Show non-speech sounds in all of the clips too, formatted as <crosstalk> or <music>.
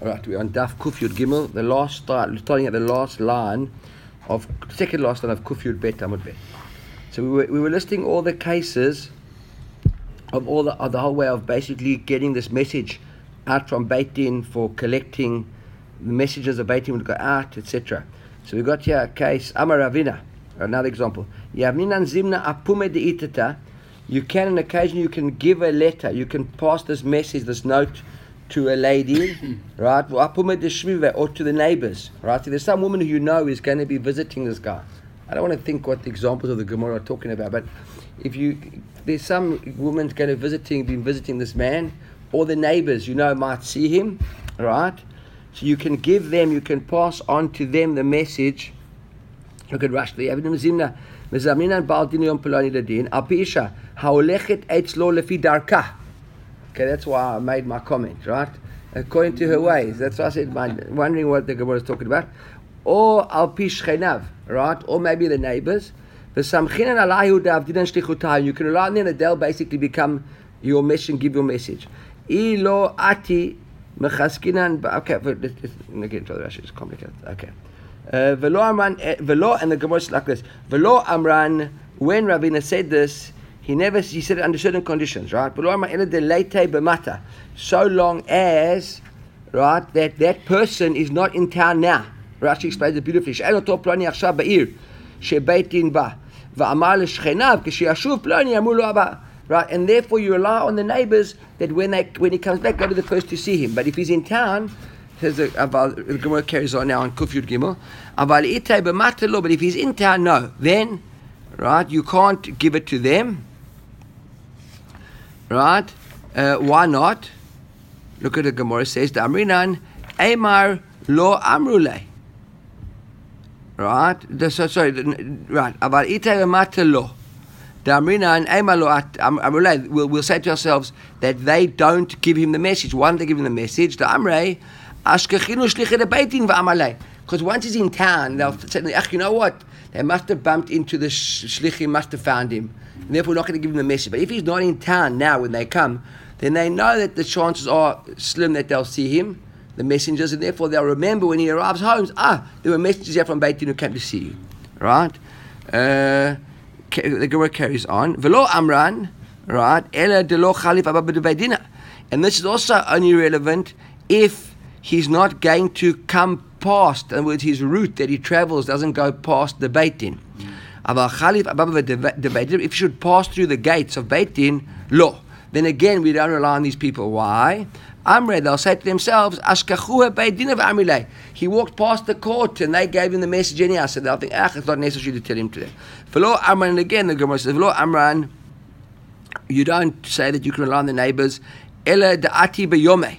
All right, we're on Daf Kufyud Gimel, the last start, starting at the last line of second last line of Kufyud Bet Amud Bet. So we were, we were listing all the cases of all the, of the whole way of basically getting this message out from Beit Din for collecting the messages of Beit Din would go out, etc. So we got here a case Amar Ravina, another example. Yavninan Zimna Apume de Itata. You can, on occasion, you can give a letter. You can pass this message, this note to a lady, <coughs> right? Or to the neighbors, right? So there's some woman who you know is going to be visiting this guy. I don't want to think what the examples of the Gemara are talking about, but if you, there's some woman going to visiting, been visiting this man, or the neighbors you know might see him, right? So you can give them, you can pass on to them the message. Look at Rashi. Avidim Zimna, mezaminan bal din yom pelani ladin, al pisha haolechet etzlo lefi darkah. Okay, that's why I made my comment, right? According to her ways. That's why I said, wondering what the Gemara is talking about. Or al pish right? Or maybe the neighbors. The samchinan alahu dav dinan shlichutayim. You can rely on them that they'll basically become your and give your message. Ilo ati mechaskinan. Okay, again, the Rashi is complicated. Okay. Uh, velo amran, eh, velo, and the Gemara is like this. Velo amran, when Ravina said this, he never he said it under certain conditions, right? but So long as right that that person is not in town now. Rashi explains it beautifully. Right, and therefore you rely on the neighbors that when they when he comes back, to the first to see him. But if he's in town, says the, the Gemara carries on now on Kufyud Gimel. But if he's in town, no, then right, you can't give it to them Right? Uh, why not? Look at the Gemara says, the Amrinan, Amar lo amrule. Right? The, so, sorry, right. Aval ita lo. The Amrinan, Amar lo amrule. We'll, we'll say to ourselves that they don't give him the message. One, they give him the message. The Amre, Ashkechinu shlichet beitin. Because once he's in town, they'll say, you know what? They must have bumped into the shlichim, must have found him and therefore we're not going to give him the message. But if he's not in town now when they come, then they know that the chances are slim that they'll see him, the messengers, and therefore they'll remember when he arrives home, ah, there were messengers here from Beit Din who came to see you. Right? Uh, the Gemara carries on. Velo Amran, right? Ela delo chalif And this is also only relevant if he's not going to come past, in other words, his route that he travels doesn't go past the Beit. If you should pass through the gates of Beit Din, lo. Then again, we don't rely on these people. Why? Amre, they'll say to themselves, Ashkachu Beit Din of Amrile. He walked past the court and they gave him the message anyhow. So they'll think, ah, it's not necessary to tell him to them. Velo Amran, again, the Gemara says, Velo Amran, you don't say that you can rely on the neighbors. Ela da'ati beyome.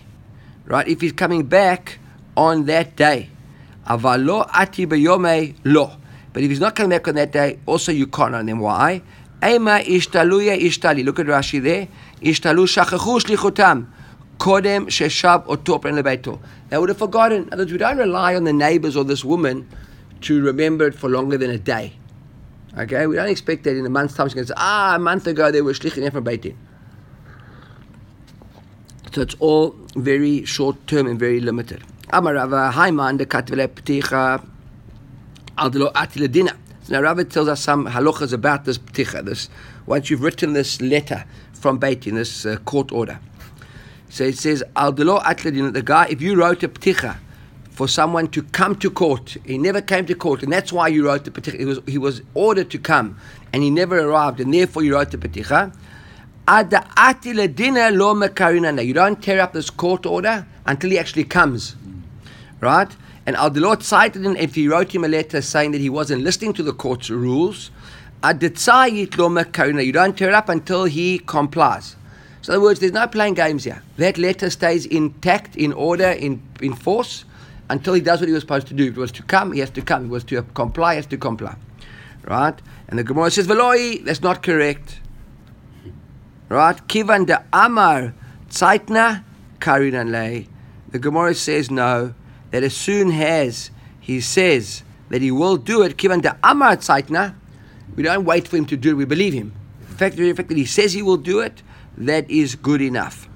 Right? If he's coming back on that day. Avalo ati beyome lo. But if he's not coming back on that day, also you can't on him. Why? Ema ishtaluya ishtali. Look at Rashi there. Ishtalu shachachu shlichutam. Kodem sheshab oto lebeito. They would have forgotten. In other words, we don't rely on the neighbors or this woman to remember it for longer than a day. Okay? We don't expect that in a month's time she's going to say, ah, a month ago they were shlichim from Beitin. So it's all very short term and very limited. Amarava Haiman de Katvele Pticha so now Rava tells us some halachas about this pticha. This once you've written this letter from Beit Din, this uh, court order. So it says al the guy if you wrote a pticha for someone to come to court, he never came to court, and that's why you wrote the pticha. He was he was ordered to come, and he never arrived, and therefore you wrote the pticha. You don't tear up this court order until he actually comes, right? And Aldilot cited him if he wrote him a letter saying that he wasn't listening to the court's rules. You don't tear it up until he complies. So, in other words, there's no playing games here. That letter stays intact, in order, in, in force, until he does what he was supposed to do. If it was to come, he has to come. If it was to comply, he has to comply. Right? And the Gemara says, Veloi, that's not correct. Right? Kivan de Amar Zeitna Karinan Lei. The Gemara says, no that as soon as he says that he will do it, given the Amar Zeitna, we don't wait for him to do it, we believe him. The fact, the fact that he says he will do it, that is good enough.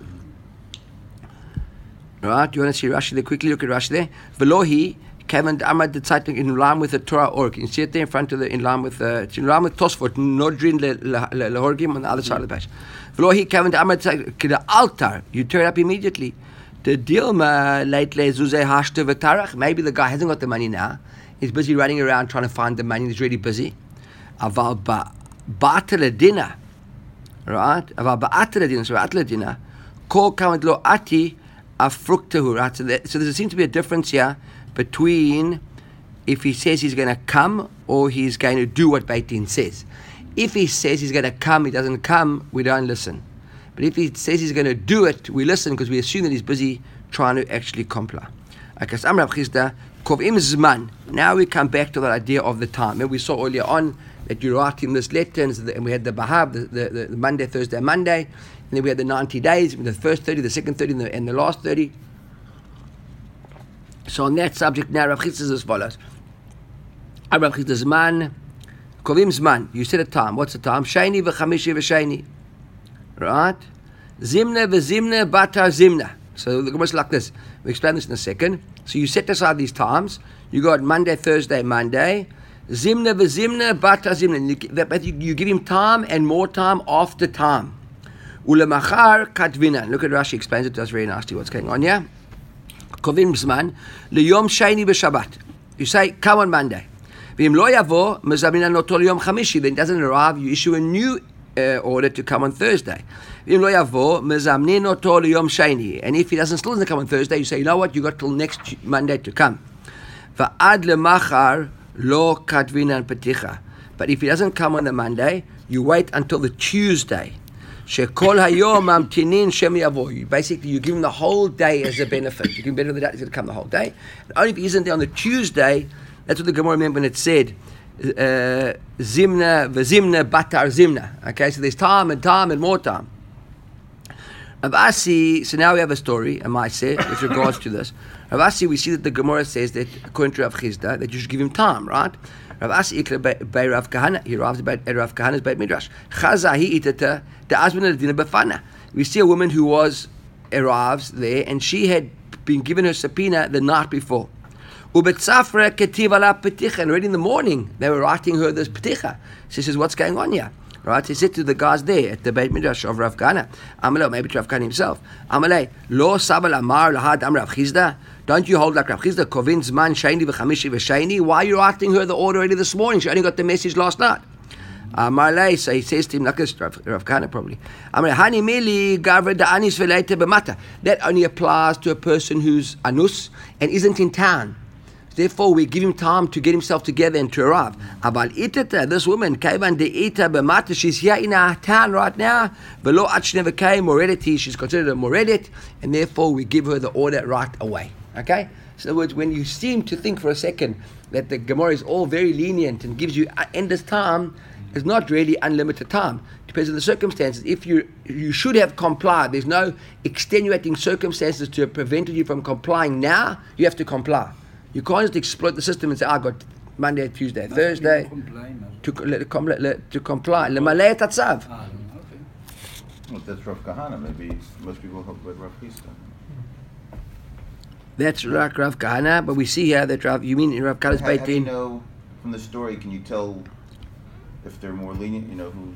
Right? You want to see Rashi there? Quickly look at Rashi there. Velohi, Kevin Amad the Zeitung in line with the Torah org. You see it there in front of the, in line with the, in line with Tosfot, Nodrin Lehorgim on the other side of the page. Velohi, Kevin the Amad the altar. You turn up immediately. The Dilma lately Zuze Hashta V'Tarach. Maybe the guy hasn't got the money now. He's busy running around trying to find the money. He's really busy. Aval Ba'atel Right? Aval Ba'atel So Kol Ati. Right? So, there, seems to be a difference here between if he says he's going to come or he's going to do what Beit Din says. If he says he's going to come, he doesn't come, we don't listen. But if he says he's going to do it, we listen because we assume that he's busy trying to actually comply. Now we come back to that idea of the time. And we saw earlier on that you write him this letter, and we had the Bahab, the, the, the, Monday, Thursday, Monday, and then we had the 90 days, the first 30, the second 30, and the, and the last 30. So on that subject now, Rav is as follows. Rav Chisda Zman, Kovim Zman. You said a time. What's the time? Shani v'chamishi v'shani. Right? Zimna v'zimna bata zimna. So the Gemara is like this. We explain this in a second. So you set aside these times. You got Monday, Thursday, Monday. Zimna v'zimna bata zimna. You, you give him time and more time after time. Ulamachar katvina. Look at Rashi explains it to us very nicely what's going on here. Kovim zman liyom sheni b'Shabbat. You say, come on Monday. Then doesn't arrive. You issue a new order to come on Thursday. And if he doesn't still doesn't come on Thursday, you say, you know what, you got till next Monday to come. But if he doesn't come on the Monday, you wait until the Tuesday. Basically, you give him the whole day as a benefit. You give him better than that, he's going to come the whole day. And only if he isn't there on the Tuesday, that's what the Gemara remember when it said, uh, Uh, zimna v'zimna batar zimna. Okay, so there's time and time and more time. Ravasi, so now we have a story, I might say, with regards to this. Ravasi, we see that the Gemara says that, according to Rav Chisda, that you should give him time, right? Ravasi ikla by Rav Kahana, he arrives by Rav Kahana's Beit Midrash. Chaza hi itata, the asbina dina befana. We see a woman who was, arrives there, and she had been given her subpoena the night before. Ubetzafra ketiv ala peticha. And already in the morning, they were writing her this peticha. She says, what's going on here? Right? He said to the guys there at the Beit Midrash of Rav Kana, Amalei, maybe to Rav Kana himself, Amalei, lo sabal amar lahad am Rav Chisda. Don't you hold like Rav Chisda, kovin zman shayni v'chamishi v'shayni? Why are you writing her the order already this morning? She only got the message last night. Amalei, so he says to him, like this, Rav, Rav Kana probably. Hani mili v'leite b'mata. That only applies to a person who's anus and isn't in town. Therefore, we give him time to get himself together and to arrive. Abal itata, this woman, kaivan de ita b'mata, she's here in our town right now. Velo she never came, moredity, she's considered a moredit, and therefore we give her the order right away. Okay? So in other words, when you seem to think for a second that the Gemara is all very lenient and gives you endless time, it's not really unlimited time. Depends on the circumstances. If you you should have complied, there's no extenuating circumstances to have prevented you from complying now, you have to comply. You can't just exploit the system and say, I got Monday, Tuesday, Thursday. To, to, comply. to comply. Lemalei tatzav. Ah, well, that's Rav Kahana. Maybe most people have read Rav Chisda. That's Rav, Rav Kahana, but we see here that Rav, you mean Rav Kahana's How, how do you know from the story, can you tell if they're more lenient, you know, who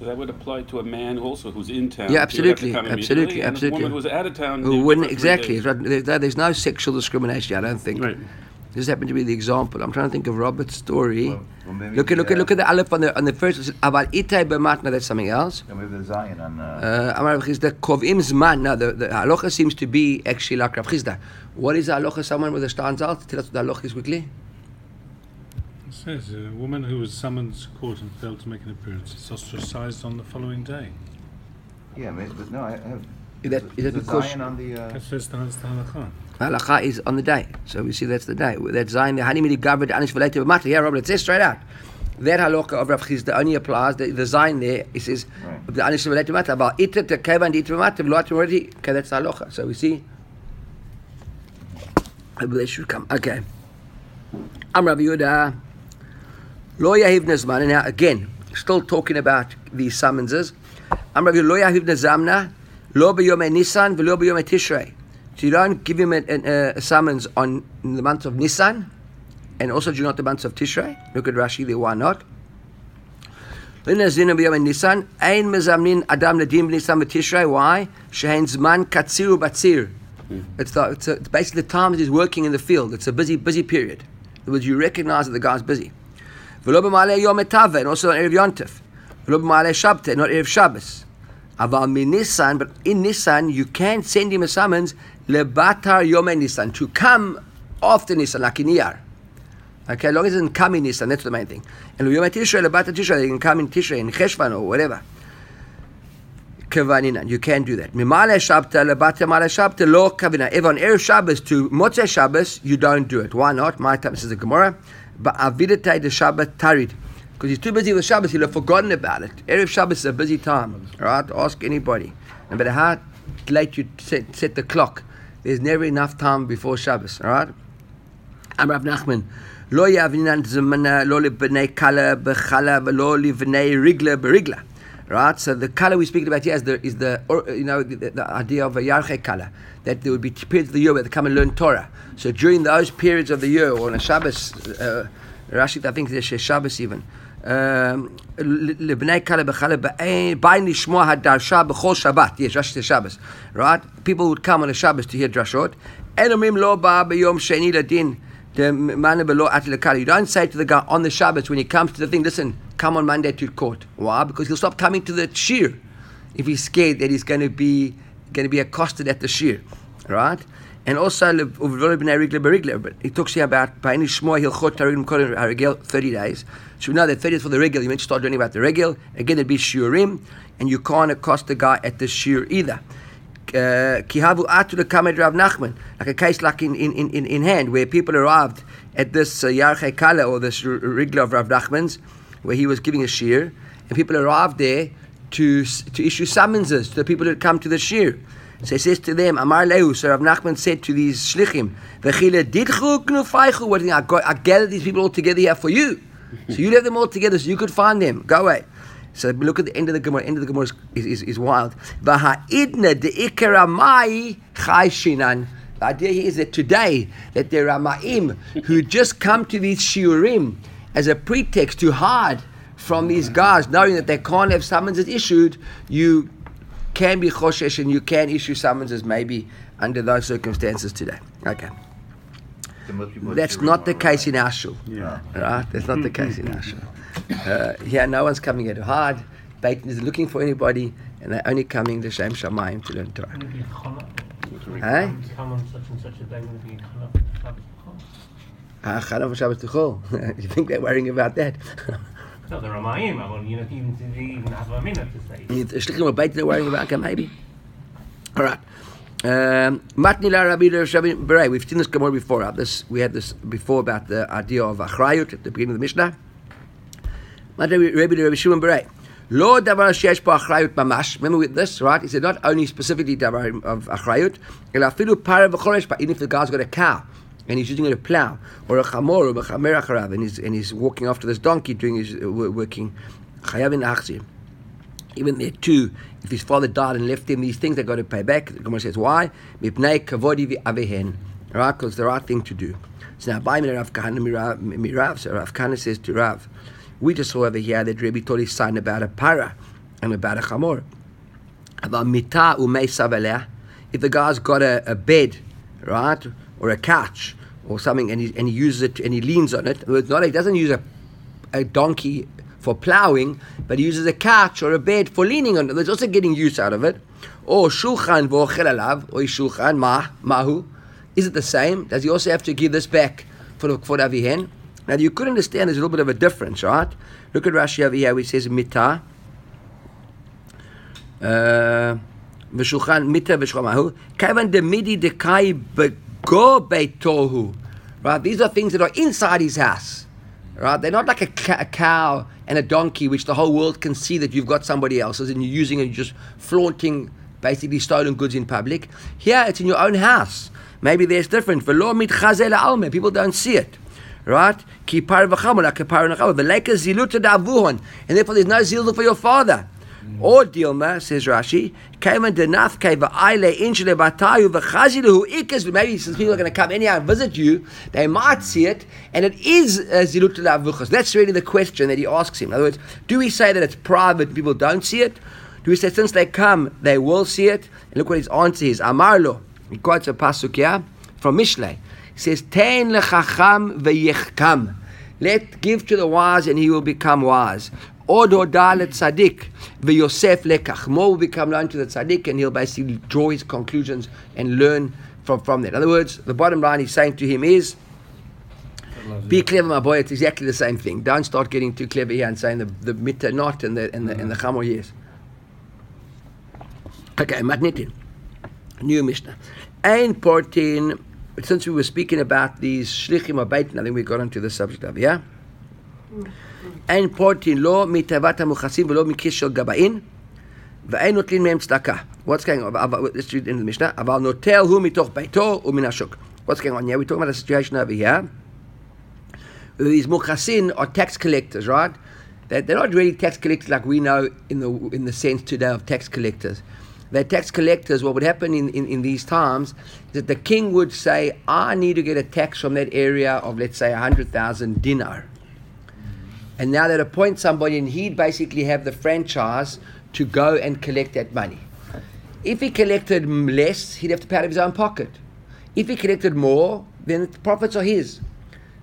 that would apply to a man also who's in town. Yeah, absolutely, absolutely, absolutely. a woman who's out of town. Who wouldn't exactly? There's, there's no sexual discrimination. I don't think. Right. This happened to be the example. I'm trying to think of Robert's story. Well, well look at look at look at the aleph on the on the first. About itay b'matna. That's something else. Yeah, maybe the Zion on. Uh, uh, the kovim zman. Now the, the halacha seems to be actually like Rav Chisda. What is the halacha? Someone with a stands out. Tell us what the halacha is quickly. It says a woman who was summoned to court and failed to make an appearance is ostracized on the following day. Yeah, maybe, but no, I have. Is that, is that because on the? Uh, that says that's the halakha. Halakha is on the day, so we see that's the day. That Zion, the Hanimidi Gavrid Anish Velated matter. Yeah, Robert, it says straight out. That halakha of Rav Chisda only applies. The, the Zion there, it says right. the Anish Velated matter about ita to kevan ita matter v'lo already. Okay, that's halakha. So we see. They should come. Okay. I'm Rav Yehuda. Lo yahiv nezman. Now again, still talking about these summonses. I'm Rav Lo yahiv nezamna. Lo b'yom Nisan v'lo b'yom Tishrei. So you don't give him a, a, a summons on in the month of Nisan, and also do not the month of Tishrei. Look at Rashi there. Why not? Nisan, ein mezamnin adam ledim b'nisan v'tishrei. Why? Shehein zman katzir u'batzir. Mm-hmm. It's, the, it's, a, it's basically the time that he's working in the field. It's a busy, busy period. In other words, you recognize that the guy's busy. B'malei yom etave, and also on Erev Yontif. V'lo b'malei Shabte, not Shabbos. Aval min Nisan, but in Nisan, you can send him a summons, lebatar yom Nisan, to come after Nisan, like in Iyar. Okay, long as it doesn't come in Nisan, that's the main thing. And Yom Tishrei, lebatar Tishrei, they can come in Tishrei, in Cheshvan, or whatever. Kavaninan. You can do that. Mimale Shabta lebate male Shabta lo kavina. If on Erev Shabbos to Motzei Shabbos, you don't do it. Why not? My time says the Gemara. But avidate the Shabbat tarid. Because he's too busy with Shabbos, he'll have forgotten about it. Erev Shabbos is a busy time. Right? Ask anybody. No matter how late you set, set the clock, there's never enough time before Shabbos. All right? Amrav Nachman. לא יבנינן זמנה, לא לבני קלה בחלה ולא לבני רגלה ברגלה. Right, so the color we speak about here is the, is the or, you know the, the idea of a yarche color that there would be periods of the year where they come and learn Torah. So during those periods of the year, or on a Shabbos, uh, Rashi I think there's Shabbos even. לבני קלה בחלה בעין לשמוע הדרשה בכל שבת, יש רש"י Shabbos, right? People would come on a Shabbos to hear drashot. אין אומרים לא בא ביום שני לדין the man below you don't say to the guy on the Shabbos when he comes to the thing, listen, come on Monday to court. Why? Because he'll stop coming to the shir if he's scared that he's going to be going to be accosted at the shir, right? And also, he talks here about thirty days. So we know that thirty is for the regular. You meant to start learning about the regular. Again, It'd be shiurim, and you can't accost the guy at the shir either. Kihavu atu the kamed Rav Nachman, like a case like in, in, in, in hand, where people arrived at this uh, Kala or this Rigla of Rav Nachman's, where he was giving a shir, and people arrived there to, to issue summonses to the people who had come to the shir. So he says to them, Amar Lehu, so Rav Nachman said to these shlichim, V'chile didchu gnufaychu, I, gathered these people all together here for you. So you have them all together so you could find them. Go away. So look at the end of the Gemara. End of the Gemara is, is, is wild. V'ha'idna de'ikara mai chai shinan. The idea here is that today, that there are ma'im who just come to these shiurim as a pretext to hide from these guys, knowing that they can't have summonses issued, you can be choshesh and you can issue summonses maybe under those circumstances today. Okay. That's not the case in our shul. Yeah. Right? That's not the case in our shul. Uh, here, no one's coming at hard. Beitin is looking for anybody, and they're only coming to Shem Shamayim to learn Torah. Hey? Come on such and such a day when we Chala Ah, Shabbos Tuchol. <laughs> You think they're worrying about that? <laughs> No, the Ramayim, I mean, you know, even to even have a minute to say. Shlichim Beitin are worrying about that, maybe? All right. Um, Matnila Rabbi Rabbi Berei. We've seen this Gemara before. Uh, This we had this before about the idea of achrayut at the beginning of the Mishnah. Matnila Rabbi Rabbi Shimon Berei. Lo davar sheyesh po achrayut mamash. Remember with this, right? He said not only specifically davar of achrayut, el afilu para v'choresh, but even if the guy's got a cow and he's using it to plow, or a chamor or a chamer acharav, and he's and he's walking after this donkey doing his uh, wo- working chayavin achzir even there too, if his father died and left him these things, they got to pay back. The Gemara says, why? Mipnei kavodi v'avehen. Right? Because the right thing to do. So now, by Rav Kahana Rav Kahana says to Rav, we just saw over here that told his son about a para and about a chamor. If the guy's got a, a bed, right, or a couch, or something, and he, and he uses it and he leans on it, words, not he doesn't use a, a donkey for plowing, but he uses a couch or a bed for leaning on it. There's also getting use out of it. Or shulchan v'ochelalav or shulchan ma mahu. Is it the same? Does he also have to give this back for the for the avihen? Now you could understand there's a little bit of a difference, right? Look at Rashi over here, which says mita. Uh, V'shulchan mita v'shulchan mahu. Kavan demidi dekai bego beitohu. Right? These are things that are inside his house. Right? They're not like a, a cow and a donkey, which the whole world can see that you've got somebody else's and you're using and you're just flaunting basically stolen goods in public. Here, it's in your own house. Maybe there's different. People don't see it. Right? Ki par v'chamor, like a par v'chamor. V'leika ziluta da'avuhon. And therefore there's no zilda for your father. Or Dilma, says Rashi, came and denath cave aile inchele batayu v'chazilu ikas. Maybe since people are going to come anyhow and visit you, they might see it, and it is uh, zilut lavuchas. That's really the question that he asks him. In other words, do we say that it's private people don't see it? Do we say since they come, they will see it? And look what his answer is. Amarlo. He quotes a pasuk here from Mishlei. He says, Ten lechacham v'yechkam. Let give to the wise and he will become wise. Od dalet tzaddik v'yosef lekach. More will become known to the tzaddik and he'll basically draw his conclusions and learn from, from that. In other words, the bottom line he's saying to him is, be clever, my boy. It's exactly the same thing. Don't start getting too clever here and saying the the mitta not and the and the and the chamor yes. Okay, matnitin, new mishnah. Ein portin. Since we were speaking about these shlichim abaitin, I think we got onto the subject of yeah. אין פורטין לא מתאוות המוכסים ולא מכיס של גבאין ואין נוטלין מהם צדקה. What's going on? אבל- Let's read in the Mishnah. אבל נוטל הוא מתוך ביתו ומן השוק. What's going on here? We're talking about a situation over here. These mukhasin are tax collectors, right? They're, they're not really tax collectors like we know in the in the sense today of tax collectors. They're tax collectors. What would happen in, in, in these times is that the king would say, I need to get a tax from that area of, let's say, 100,000 dinar. And now they'd appoint somebody, and he'd basically have the franchise to go and collect that money. If he collected less, he'd have to pay out of his own pocket. If he collected more, then the profits are his.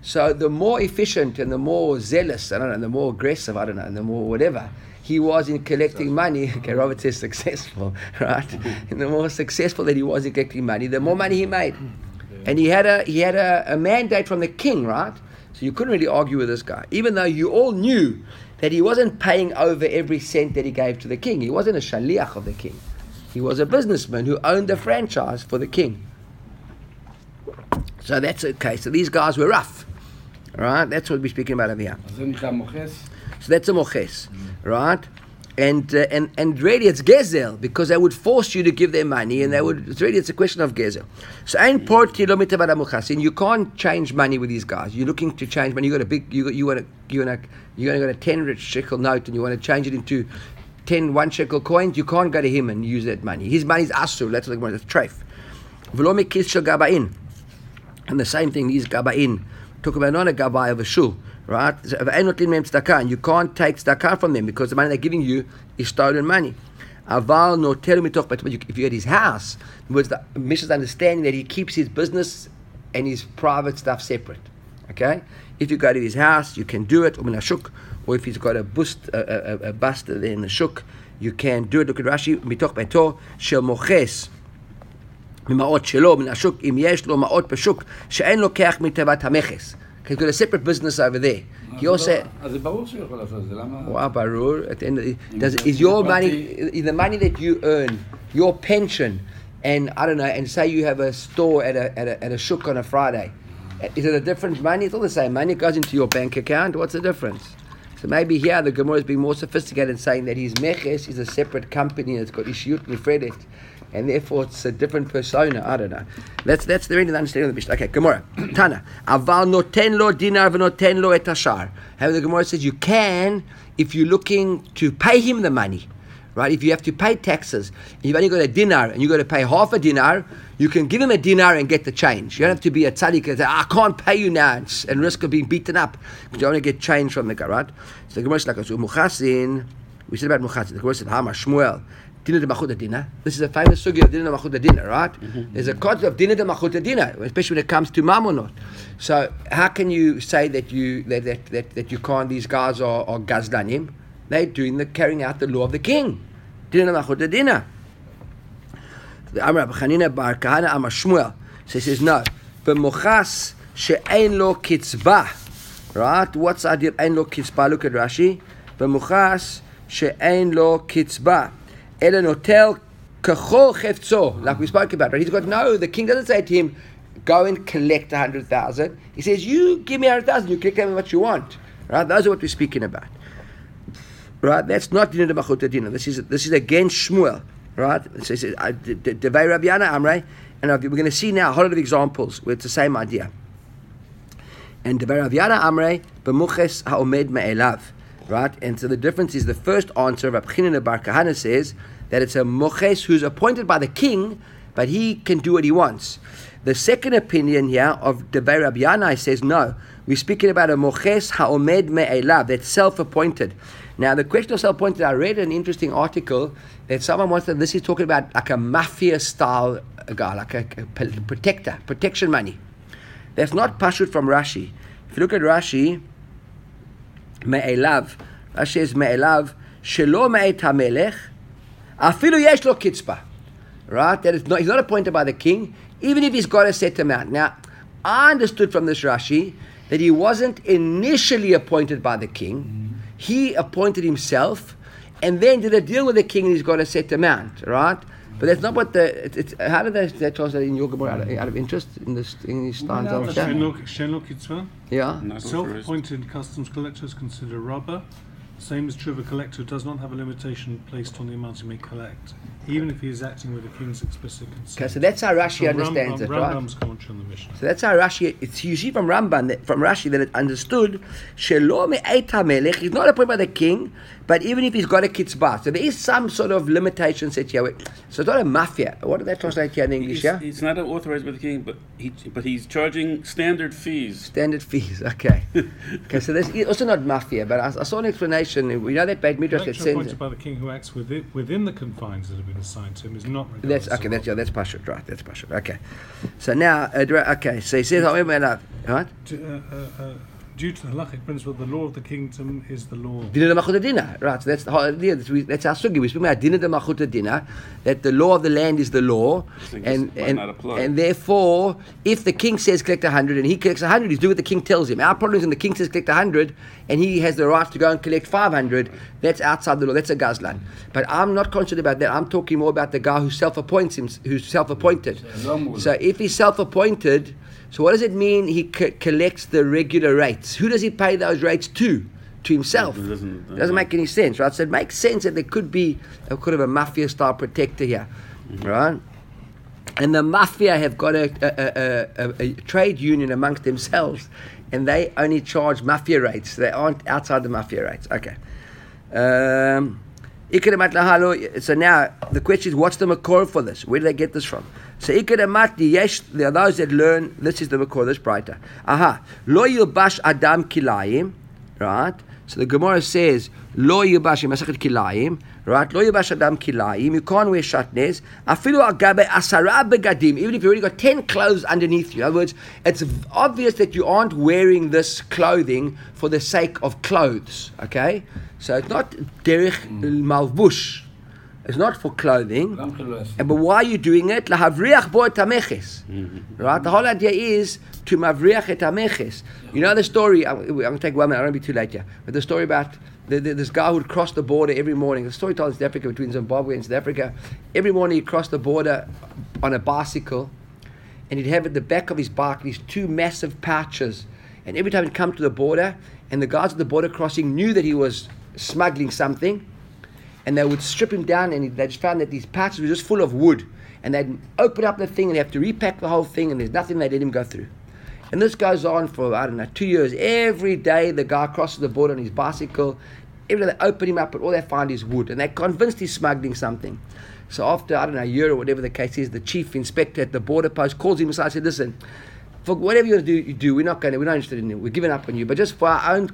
So the more efficient and the more zealous, I don't know, the more aggressive, I don't know, and the more whatever he was in collecting money. <laughs> Okay, Robert says successful, <laughs> right? And <laughs> the more successful that he was in collecting money, the more money he made. And he had a he had a, a mandate from the king, right? So you couldn't really argue with this guy, even though you all knew that he wasn't paying over every cent that he gave to the king. He wasn't a shaliach of the king. He was a businessman who owned a franchise for the king. So that's okay. So these guys were rough. right? that's what we're speaking about over here. So that's a moches right? And, uh, and and really it's gezel because they would force you to give them money and they would it's really it's a question of gezel. So ein port kilometer and you can't change money with these guys. You're looking to change money. You got a big you got you want to you want to you got a ten rich shekel note and you want to change it into 10 one shekel coins. You can't go to him and use that money. His money's asur. That's like it's treif. V'lo gabain. And the same thing, these gabain. Talk about not a gabai of a shul, right? So, ואין נותנים מהם צדקה, and you can't take tzedakah from them because the money they're giving you is stolen money. אבל נוטל מתוך בית, but you- if you're at his house, in other words, the Mishnah's understanding that he keeps his business and his private stuff separate. Okay? If you go to his house, you can do it, umin hashuk, or if he's got a bust, a, a, a, a bust there in the shuk, you can do it. Look at Rashi, מתוך ביתו של מוכס. ממעות שלו, מן השוק, אם יש לו מעות בשוק, שאין לוקח מתיבת המכס. כי he's got a separate business over there. He also... אז זה ברור שהוא יכול לעשות את זה, למה? Wow, ברור. At the end of the, does, is your money, is the money that you earn, your pension, and I don't know, and say you have a store at a, at a, at a shuk on a Friday, is it a different money? It's all the same money. It goes into your bank account. What's the difference? So maybe here the Gemara is being more sophisticated in saying that his meches is a separate company that's got ishiyut nifredet, and therefore it's a different persona. I don't know. That's that's the really the understanding of the Mishnah. Okay, Gemara. <clears throat> Tana. Aval noten lo dinar v'noten lo et ashar. However, the Gemara says you can if you're looking to pay him the money. Right? If you have to pay taxes, you've only got a dinar and you've got to pay half a dinar, you can give him a dinar and get the change. You don't have to be a tzaddik and say, ah, I can't pay you now and, risk of being beaten up because you only get change from the guy, right? So the Gemara is like, so we said about Muchasin, the Gemara said, Hama Shmuel, Dinah de Machut Dinah. This is a famous sugi of Dinah de Machut Dinah, right? Mm-hmm, mm-hmm. There's a concept of Dinah de Machut Dinah, especially when it comes to Mamonot. So how can you say that you that, that, that, that you can't, these guys are, are Gazdanim? They're doing the carrying out the law of the king. Dinah de Machut Dinah. The Amar Chanina Bar Kahana Amar Shmuel. So he says, no. B'mochas she'ein lo kitzbah. Right? What's the idea of ein lo kitzbah? Look at Rashi. B'mochas she'ein lo kitzbah. Ela notel kachol. Like we spoke about, right? He's got no, the king doesn't say to him, go and collect a hundred thousand. He says, you give me a hundred thousand, you collect me what you want. Right? Those are what we're speaking about. Right? That's not dinner de dinner. This is this is against Shmuel. Right? It says uh, Devei Rabbi Yanai Amrei, and we're going to see now a whole lot of examples where it's the same idea. And Devei Rabbi Yanai Amrei b'muches haomed me'elav. Right? And so the difference is the first answer, Rab Chinan Bar Kahana says that it's a moches who's appointed by the king, but he can do what he wants. The second opinion here of Devei Rabbi Yanai says no. We're speaking about a moches haomed me'elav, that's self-appointed. Now the question of self-appointed, I read an interesting article that someone wants to. This is talking about like a mafia style guy, like a protector, protection money. That's not pashut from Rashi. If you look at Rashi, me'elav, Rashi says me'elav, shelo me'et hamelech, afilu yesh lo kitzpah. Right? That is not, he's not appointed by the king, even if he's got a set amount. Now, I understood from this Rashi that he wasn't initially appointed by the king. He appointed himself and then did a deal with the king and he's got a set amount, right? But that's not what the. It, it's, how did they, they translate in your Gemara out of, out of interest in this in these styles? No, of but that? Shen lo- Shen lo kitzvah. Yeah. Self-appointed customs collectors consider considered a robber. Same is true of a collector who does not have a limitation placed on the amount he may collect, even if he is acting with the king's explicit consent. Okay, so that's how Rashi From understands Rambam, it, right? Rambam's commentary on the mission. So that's how Rashi. It's you see from Ramban that, from Rashi that it understood Shelo me'et hamelech. He's not appointed by the king, but even if he's got a kitzbah, so there is some sort of limitation set here. So it's not a mafia. What do they translate here in English? He's, Yeah, he's not authorized by the king, but he but he's charging standard fees. standard fees. <laughs> Okay, <laughs> okay. So there's also not mafia, but I, I saw an explanation. We know that Beit Midrash that sends. appointed by the king who acts within, within the confines that have been assigned to him is not That's okay. That's yeah. That's pashut, right? That's pashut. Okay. So now, uh, okay. So he says, "However, right? To, uh, uh, uh, due to the halachic principle, the law of the kingdom is the law. Dina de Machuta Dina. Right, so that's the whole idea. That's, we, that's our sugi. We speak about Dina de Machuta Dina, that the law of the land is the law. And, and, and therefore, if the king says collect a 100 and he collects a 100, he's doing what the king tells him. Our problem is when the king says collect a 100 and he has the right to go and collect 500, that's outside the law. That's a gazlan. But I'm not concerned about that. I'm talking more about the guy who self-appoints him, who's self-appointed. So if he's self-appointed, so what does it mean he co- collects the regular rates? Who does he pay those rates to? To himself. It doesn't- It doesn't make any sense, right? So it makes sense that there could be a kind of a mafia style protector here, right? And the mafia have got a, a, a, a, trade union amongst themselves, and they only charge mafia rates. They aren't outside the mafia rates. Okay. Um. So now the question is, what's the makor for this? Where do they get this from? So ikaramat yesh. There are those that learn. This is the makor. This brighter. Aha. Lo yilbash adam kilayim. Right. So the Gemara says lo yilbash Masachet kilayim right? Lo yibash adam kilayim. You can't wear shatnez. Afilu agabe asara begadim. Even if you've already got ten clothes underneath you. In other words, it's obvious that you aren't wearing this clothing for the sake of clothes. Okay, so it's not derech malbush. It's not for clothing. but why are you doing it? Lahavriach bo tameches. Right? The whole idea is to mavriach et tameches. You know the story. I'm, I'm going to take one minute. I won't be too late here. But the story about the, the, this guy would cross the border every morning. The story told in South Africa between Zimbabwe and South Africa. Every morning he'd cross the border on a bicycle and he'd have at the back of his bike these two massive pouches. And every time he'd come to the border, and the guards at the border crossing knew that he was smuggling something, and they would strip him down, and he- they just found that these pouches were just full of wood. And they'd open up the thing, and they have to repack the whole thing, and there's nothing they let him go through. And this goes on for, I don't know, two years. Every day the guy crosses the border on his bicycle. Every day they open him up, but all they find is wood. And they're convinced he's smuggling something. So after, I don't know, a year or whatever the case is, the chief inspector at the border post calls him aside and says, listen, for whatever you do, you do, we're not going to, we're not interested in it. We're giving up on you. But just for our own,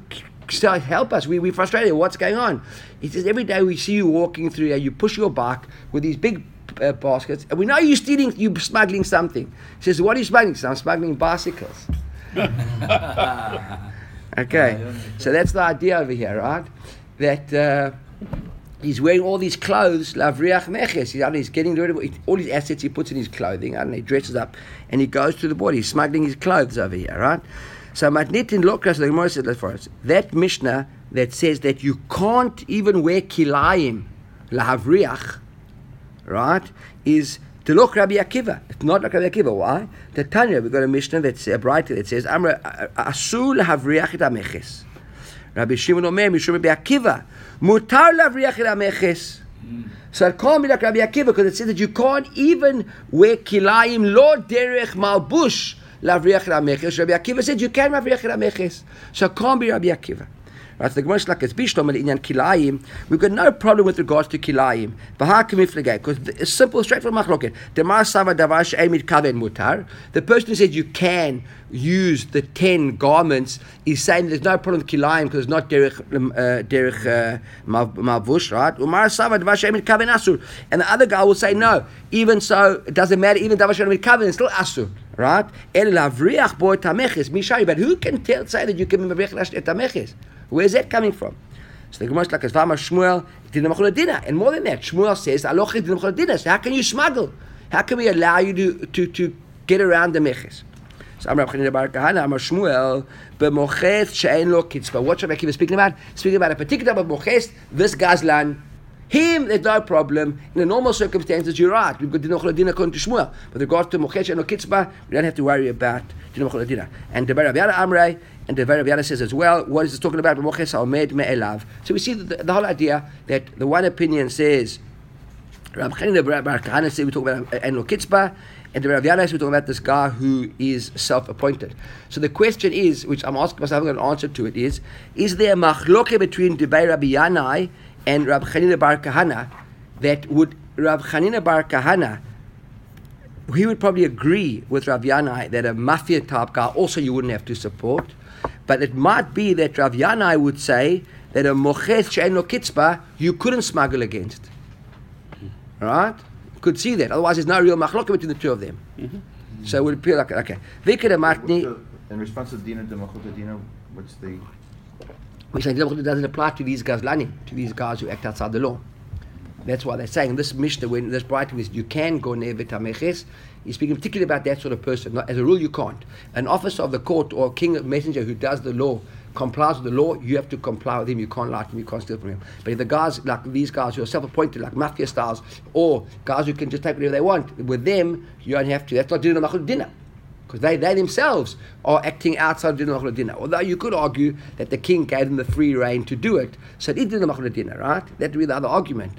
so help us. We, we're frustrated. What's going on? He says, every day we see you walking through here, you push your bike with these big uh, baskets, and we know you're stealing, you're smuggling something. He says, what are you smuggling? Says, I'm smuggling bicycles. <laughs> okay, so that's the idea over here, right? That uh, he's wearing all these clothes, lavriach meches. He's, he's getting rid of all his assets he puts in his clothing, and he dresses up, and he goes to the border. He's smuggling his clothes over here, right? So matnit in lokras, the Gemara said that for us. That Mishnah that says that you can't even wear kilayim, lahavriach, right, is to look Rabbi Akiva. It's not like Rabbi Akiva. Why? The Tanya, we've got a Mishnah that's a brighter that says, Amra asul havriach et ameches. Rabbi Shimon Omer, Mishum Rabbi Akiva, mutar lavriach et ameches. Hmm. So it can't be like Rabbi Akiva because it says that you can't even wear kilayim lo derech malbush lavriach et ameches. Rabbi Akiva said you can lavriach et ameches. So it can't be Rabbi Akiva. Right, so the Gemara is like kilayim. We've got no problem with regards to kilayim. Because it's simple, straightforward machloket. The person who said you can use the ten garments is saying there's no problem with kilayim because it's not derech um, uh, derech uh, mav- mavush, right? And the other guy will say no. Even so, it doesn't matter. Even davar she'emid kaven is still asur. Right? El lavriach bo tameches mishari. But who can tell, say that you can mavrich tameches? Where's that coming from? So the Gemara is like, Vama Shmuel machol dinner. And more than that, Shmuel says, Aloch machol dinner. So how can you smuggle? How can we allow you to, to, to get around the meches? So Amar Chanina Bar Kahana, Amar Shmuel, b'mochet she'en lo kitzvah. What should I keep speaking about? Speaking about a particular type of moches, this gazlan, him, there's no problem. In the normal circumstances, you're right. We've got dinner dinner according to Shmuel. But with regards to moches she'en lo kitzvah, we don't have to worry about dinner dinner. And the Bar Rav Amrei, and the Rav Yanai says as well, what is it talking about? Moches haomed me'elav. So we see the, the, whole idea that the one opinion says, Rav Chanina Bar Kahana says we talk about en lo and the Rav says we talk about this guy who is self-appointed. So the question is, which I'm asking myself, I haven't got an answer to it, is, is there a machloke between Debay Rabbi Yanai and Rav Chanina Bar Kahana that would Rav Chanina Bar Kahana he would probably agree with Rav Yanai that a mafia type guy also you wouldn't have to support. But it might be that Rav Yanai would say that a moches she'en lo kitzbah you couldn't smuggle against. Right? Could see that. Otherwise, there's no real machlokah between the two of them. Mm-hmm. So it would appear like okay. Vikra What's matni. the- In response to Dina de Machuta Dina, what's the Which doesn't apply to these guys, Lani, to these guys who act outside the law. That's why they're saying this Mishnah, when this bright is you can go never tameches, he's speaking particularly about that sort of person. Not, as a rule, you can't. An officer of the court or king messenger who does the law, complies with the law, you have to comply with him. You can't lie to him, you can't steal from him. But if the guys, like these guys who are self appointed, like mafia styles, or guys who can just take whatever they want, with them, you don't have to. That's not a dinner. Because they, they themselves are acting outside of dinner dinner. Although you could argue that the king gave them the free reign to do it, so it did dinner dinner, right? That would be the other argument.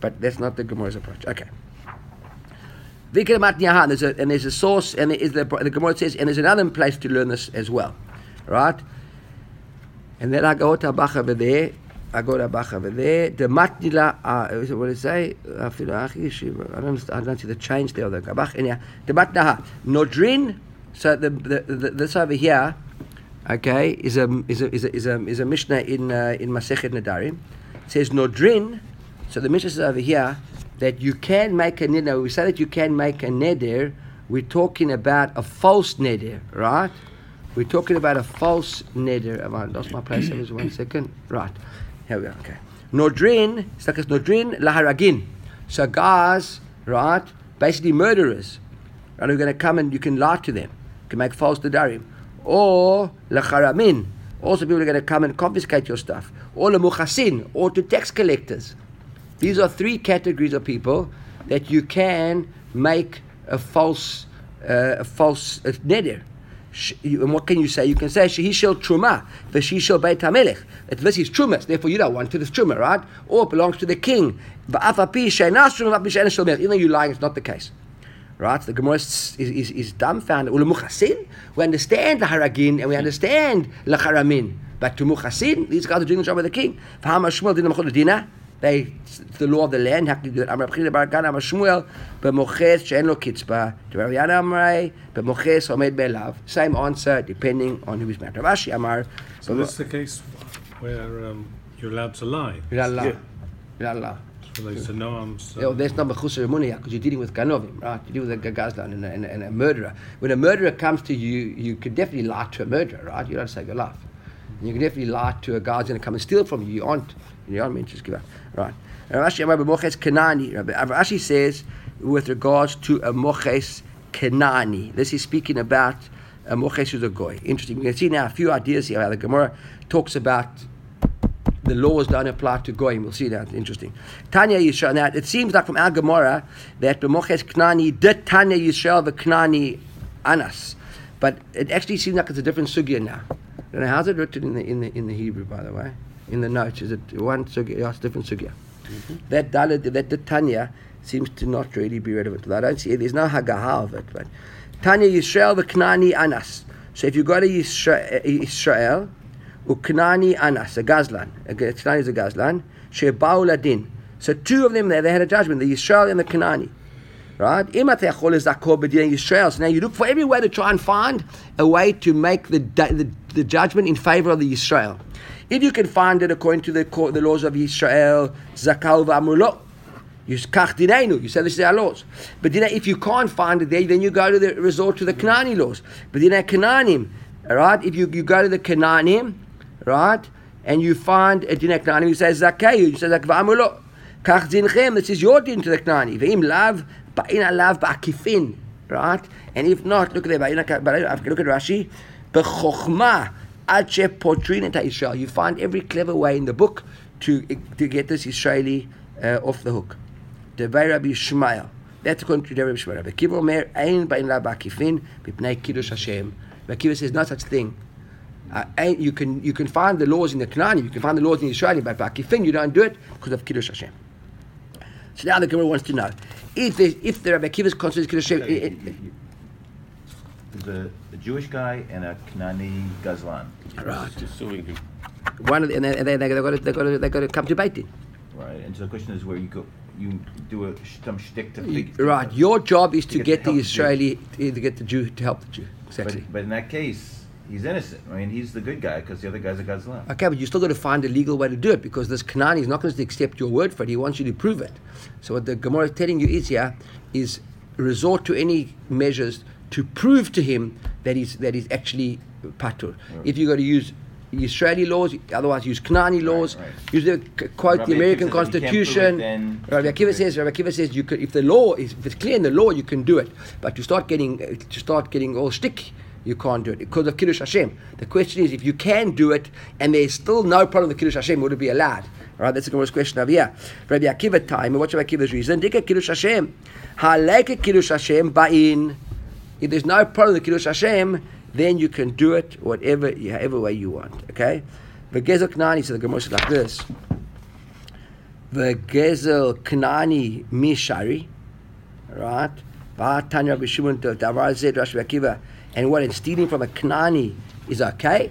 But that's not the Gemara's approach. Okay. Matnyahan, there's a, and there's a source, and the, the Gemara says, and there's another place to learn this as well, right? And then I go to Bach over there, I go to Bach over there. The Matnila, uh, what it say? I don't, I don't see the change there. The Bach, anyhow. The Matnaha, Nodrin, so the, the, the, this over here, okay, is a, is a, is a, is a, is a Mishnah in, uh, in Masechet Nedarim. It says Nodrin, so the Mishnah says over here that you can make a neder. We say that you can make a neder. We're talking about a false neder, right? We're talking about a false neder. Have I lost my place? Just one second. Right. Here we are. Okay. Nodrin, it's like it's Nodrin laharagin. So guys, right, basically murderers, right, who are going to come and you can lie to them. You can make false nedarim. Or lacharamin. Also people are going to come and confiscate your stuff. Or lemuchasin, or to tax collectors. These are three categories of people that you can make a false, uh, a false uh, neder. And what can you say? You can say she shall truma, the she shall beit hamelech. This is truma, therefore you don't want to It's truma, right? Or it belongs to the king. Even though you're lying, it's not the case. Right? The Gemara is, is, is, is dumbfounded. Ulamuchasin, we understand the haragin and we understand lacharamin. But to muchasin, these guys are doing the job of the king. V'hama Shmuel didn't machol dina. They, it's the law of the land. How can you do it? Amar Abchina Bar Gana, Amar Shmuel, b'moches she'en lo kitzba. To Rav Yanai Amrei, b'moches omed be'elav. Same answer, depending on who is married. Rav Ashi Amar, So this is the case where um, you're allowed to lie. Yalla, Yalla. So they said, no, I'm so that's not emuniyah because you're dealing with ganovim, right? You're dealing with a gazlan and a, and, a, and a murderer. When a murderer comes to you, you could definitely lie to a murderer, right? You don't save your life. You can definitely lie to a guy who's going to come and steal from you. You aren't, you aren't meant to give up, right? Rav Ashi Amar b'moches kenani. Rav Rav Ashi says with regards to a moches kenani. This is speaking about a moches who's a goy. Interesting. We can see now a few ideas here. How the Gemara talks about the laws don't apply to goyim. We'll see that. Interesting. Tanya Yisrael. Now it seems like from our Gemara that the Moches Knani did Tanya Yisrael the Knani Anas, but it actually seems like it's a different sugya now. I don't know how's it written in the in the in the Hebrew, by the way. In the notes, is it one sugya? Yeah, it's a different sugya. Mm-hmm. That Dalit, that the Tanya seems to not really be relevant. I don't see it. There's no hagaha of it, but Tanya Yisrael the Knani Anas. So if you go to Yisra- Israel, Uknani Anas, a Gazlan. Uknani is a Gazlan. Sheba'u So two of them there, they had a judgment, the Israel and the Kanani. Right? Yisrael. So now you look for every way to try and find a way to make the, the, the judgment in favor of the Israel. If you can find it according to the, the laws of Israel, Zakal v'amulot, you say this is our laws. But then if you can't find it there, then you go to the resort to the Kanani laws. But then Kananim, all right, if you, you go to the Kananim right, and you find a din Kananim, you say Zakayu, you say Zakvamulo. Kach dinchem. This is your din to the Kanani. Ve'im lav ba'in alav ba'akifin, right? And if not, look at there. Look at Rashi. B'chokhmah ad shepotrin et Israel. You find every clever way in the book to to get this Israeli uh, off the hook. Devei Rabbi Shmuel. That's according to Rabbi Shmuel. Rabbi Kiva Omer, Ein Bain La Bakifin, Bipnei Kiddush Hashem. Rabbi Kiva says, no such thing. Uh, ain't- you can you can find the laws in the Kanani, you can find the laws in the Israeli, but Bakifin you don't do it because of Kiddush Hashem. So now the Gemara wants to know if there's, if the Rabbi Kiva considers Kiddush Hashem. Okay, eh, you- you- There's a, a Jewish guy and a Kanani Gazlan. Right. Just suing him. One of the, and they, they, they, got to, they, got to, they got to come to Beit Right. And so the question is where you go, you do a some shtick to figure. Right. Your job is to To get get the help the Jew. Israeli, to get the Jew to help the Jew. But, Exactly. but in that case, he's innocent. I mean, he's the good guy because the other guy's a Gazlan. Okay, but you still got to find a legal way to do it because this Kanani is not going to accept your word for it. He wants you to prove it. So what the Gemara is telling you is here is resort to any measures to prove to him that he's that he's actually patur. If you got to use Israeli laws, otherwise use Kanani laws. right. Use the quote Rabbi the American Akiva says if you can't prove it, Constitution. Rabbi Akiva says Rabbi Akiva says you could if the law is if it's clear in the law you can do it, but to start getting to start getting all shtick. You can't do it because of Kiddush Hashem. The question is, if you can do it and there's still no problem with Kiddush Hashem, would it be allowed? All right, that's the Gemara's question over here. Rabbi Akiva time, what's Rabbi Akiva's reason? Dika Kiddush Hashem. Haleka Kiddush Hashem ba'in. If there's no problem with Kiddush Hashem, then you can do it whatever, however way you want. Okay? The Gezel Knani, so the Gemara says like this. The Gezel Knani Mishari, right? V'atanya Rabbi Shimon to Davar Zed Rashi Akiva. And what, and stealing from a Knani is okay?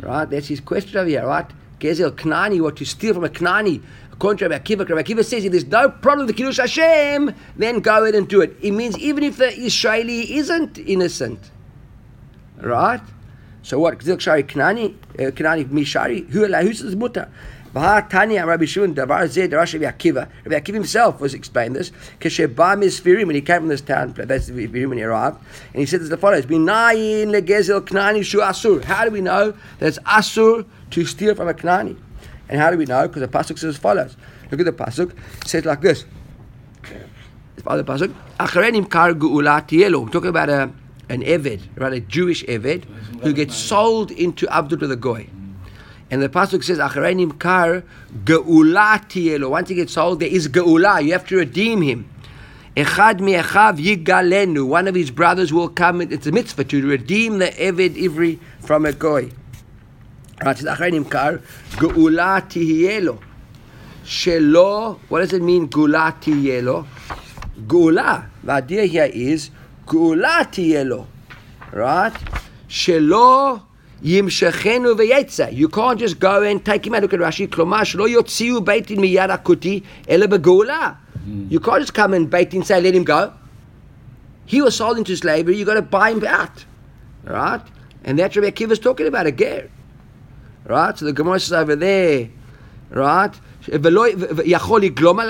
Right? That's his question over here, right? Gezel Knani, what to steal from a Knani. According to Rabbi Akiva, Rabbi Akiva says if there's no problem with the Kiddush Hashem, then go ahead and do it. It means even if the Israeli isn't innocent. Right? So what? Gezel Shari Knani, uh, Knani Mishari, who who's his mutter? Tanya Rabbi Shimon Davar Zed Rashi Rabbi Akiva. Rabbi Akiva himself was explained this. Kesheba Misfirim when he came from this town, that's the Misfirim when he arrived, and he said as the follows: Minayin legezel Knani shu asur. How do we know that it's asur to steal from a Knani? And how do we know? Because the pasuk says as follows. Look at the pasuk. It says like this. The other pasuk. Acharenim kar. We're talking about a an eved, right? A Jewish eved who gets sold into Abdul to the goy. And the pasuk says, "Acharenim kar geula tielo." Once he gets sold, there is geula. You have to redeem him. Echad mi'echav yigalenu. One of his brothers will come. It's a mitzvah to redeem the eved ivri from a goy. Right? Kar geula tielo. Shelo. What does it mean? Geula tielo. Geula. The idea here is geula tielo. Right? Shelo. You can't just go and take him out. Look at Rashi. Klomash lo yotziu beitin miyad akuti. Hmm. You can't just come and bait and say, let him go. He was sold into slavery. you got to buy him out. Right? And that's what Akiva is talking about again. Right? So the Gemara says over there, right? Yacholi glom.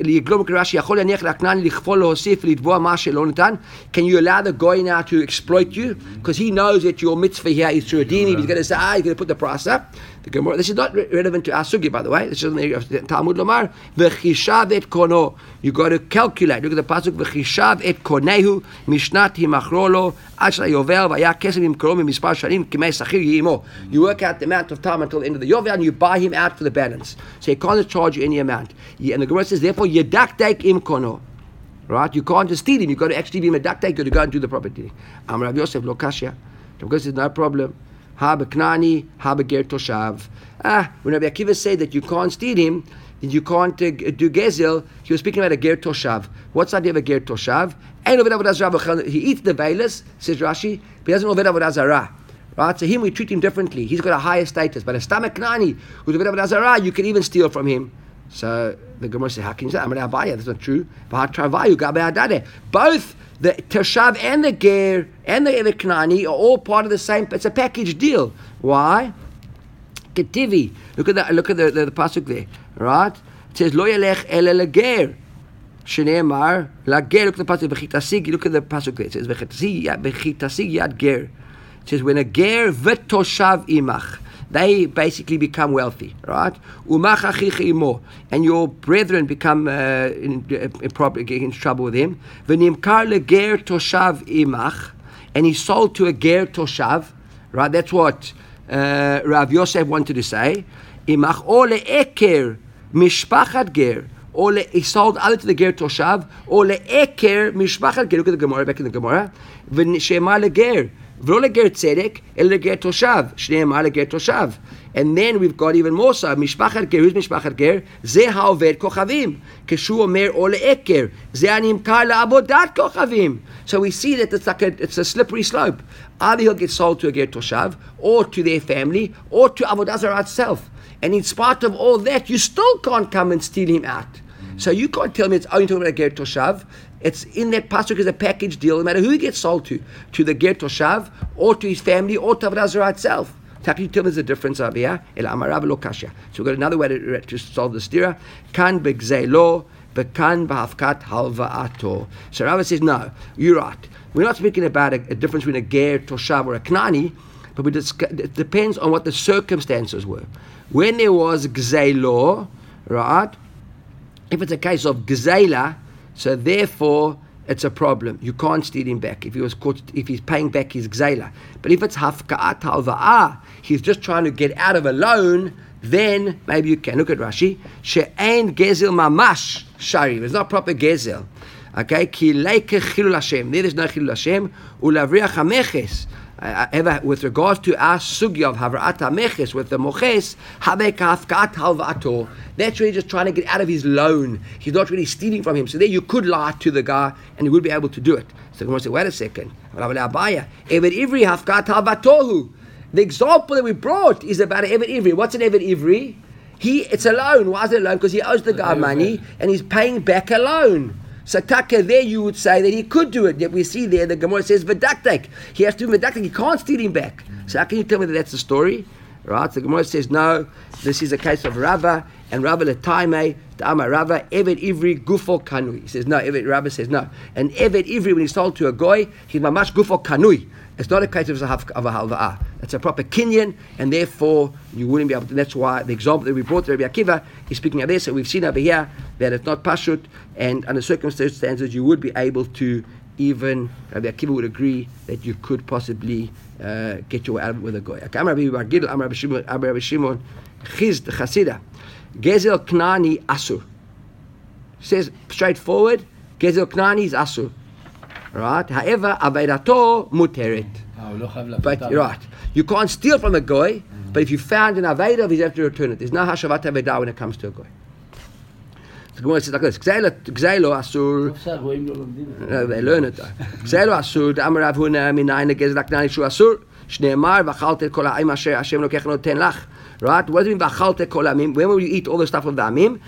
עליו, לגלום כרש"י, יכול להניח לכנעני לכפול, להוסיף, לתבוע מה שלא ניתן. Can you allow the guy now to exploit you? Because he knows that your mitzvah here is to redeem him. He's going to say, ah, he's going to put the price up. The Gemara. This is not re- relevant to Asugi, by the way. This is in the area of Talmud Lomar. V'chishav et kono. You got to calculate. Look at the pasuk. V'chishav et konehu mishnat himachrolo ashla yovel v'ya kesem kromi mispar shanim kimei sachir yimo. You work out the amount of time until the end of the yovel, and you buy him out for the balance. So he can't charge you any amount. And the Gemara says, therefore, yedaktek im kono. Right? You can't just steal him. You've got to actually be medaktek. You've got to go and do the property. Am Rav Yosef Lokashia. Because says no problem. Ha beknani, ha beger toshav. Ah, when Rabbi Akiva said that you can't steal him, you can't uh, do gezel, he was speaking about a ger toshav. What's the idea of a ger toshav? He eats the velas, says Rashi, but he doesn't oved avodah zarah. Right? So him, we treat him differently. He's got a higher status. But a stomach knani, who's a of an azara, you can even steal from him. So the Gemara says, how can you say, Amar Abaya, that's not true. Both the Teshav and the Ger and the Eved Knani are all part of the same, it's a package deal. Why? Ketivi. Look at that. look at the, the, the pasuk there, right? It says lo yelech ele leger. Shneemar lager. Look at the pasuk. Bechitasig. Look at the pasuk there. It says bechitasig bechitasig yad ger. It says when a ger v'toshav imach. They basically become wealthy, right? And your brethren become uh, in, in, prob- get in trouble with him. And he sold to a ger toshav, right? That's what uh, Rav Yosef wanted to say. Imach or le'eker mishpachat ger, or he sold either to the ger toshav or le'eker mishpachat ger. Look at the Gemara back in the Gemara. V'shema leger. ולא לגר צדק, אלא לגר תושב, שניהם על לגר תושב. And then we've got even more so, משפחת גר, who's משפחת גר? זה העובד כוכבים. כשהוא אומר או לעקר, זה הנמכר לעבודת כוכבים. So we see that it's like a, it's a slippery slope. Either he'll get sold to a ger toshav, or to their family, or to Avodah Zarah itself. And in spite of all that, you still can't come and steal him out. So you can't tell me it's only talking about a ger toshav. It's in that pasuk as a package deal, no matter who he gets sold to, to the ger toshav, or to his family, or to Avodah itself. Me there's a difference over here? El amarav lo kasha. So we've got another way to, to solve the stira. Kan begzelo, bekan bahafkat halva'ato. So Rava says, no, you're right. We're not speaking about a, a difference between a ger, toshav, or a knani, but discuss, it depends on what the circumstances were. When there was gzelo, right? If it's a case of gzela, so therefore it's a problem. You can't steal him back if he was caught if he's paying back his gzela. But if it's hafka'at halva'ah, he's just trying to get out of a loan, then maybe you can. Look at Rashi. She'ain gezel mamash shari. It's not proper gezel. Okay, ki leike chilul Hashem. There is no chilul Hashem. Ulavriach hameches. Uh, ever with regards to our sugya of havrat meches with the moches, havek hafkat halvato. That's really just trying to get out of his loan. He's not really stealing from him. So there you could lie to the guy and he would be able to do it. So the Gemara said, wait a second. Evet ivri hafkat halvatohu. The example that we brought is about an Evet Ivri. What's an Evet Ivri? He, it's a loan. Why is it a loan? Because he owes the guy money and he's paying back a loan. So taka there you would say that he could do it. Yet we see there the Gemara says vedaktek. He has to do vedaktek. He can't steal him back. So how can you tell me that that's the story? Right? So the Gemara says no. This is a case of Rava and Rava letaime. Amar Rava Evet Ivri Gufo Kanui. He says no. Evet Rava says no. And Evet Ivri when he's sold to a goy, he's mamash Gufo Kanui. It's not a case of a halva'ah. It's a proper kinyan, and therefore you wouldn't be able to. That's why the example that we brought Rabbi Akiva is speaking of this. And we've seen over here that it's not pashut, and under circumstances you would be able to even Rabbi Akiva would agree that you could possibly uh, get your way out of it with a goy. Okay, Rabbi Bargil, Rabbi Shimon, Rabbi Shimon, Chiz the Chasida, Gezel Knani Asur. Says straightforward, Gezel Knani is Asur right? However, avedato muteret. But right, you can't steal from a goy, mm-hmm. but if you found an aveda, you have to return it. There's no hashavat aveda when it comes to a goy. The Gemara says like this: Gzeilo asur. They learn it. Gzeilo asur. Amar Rav Huna minayin gezlak nani shu asur. Shneimar v'chaltet kol ha'im asher Hashem lokech noten lach. Right? What does it mean ha'amim? When will you eat all the stuff of the amim?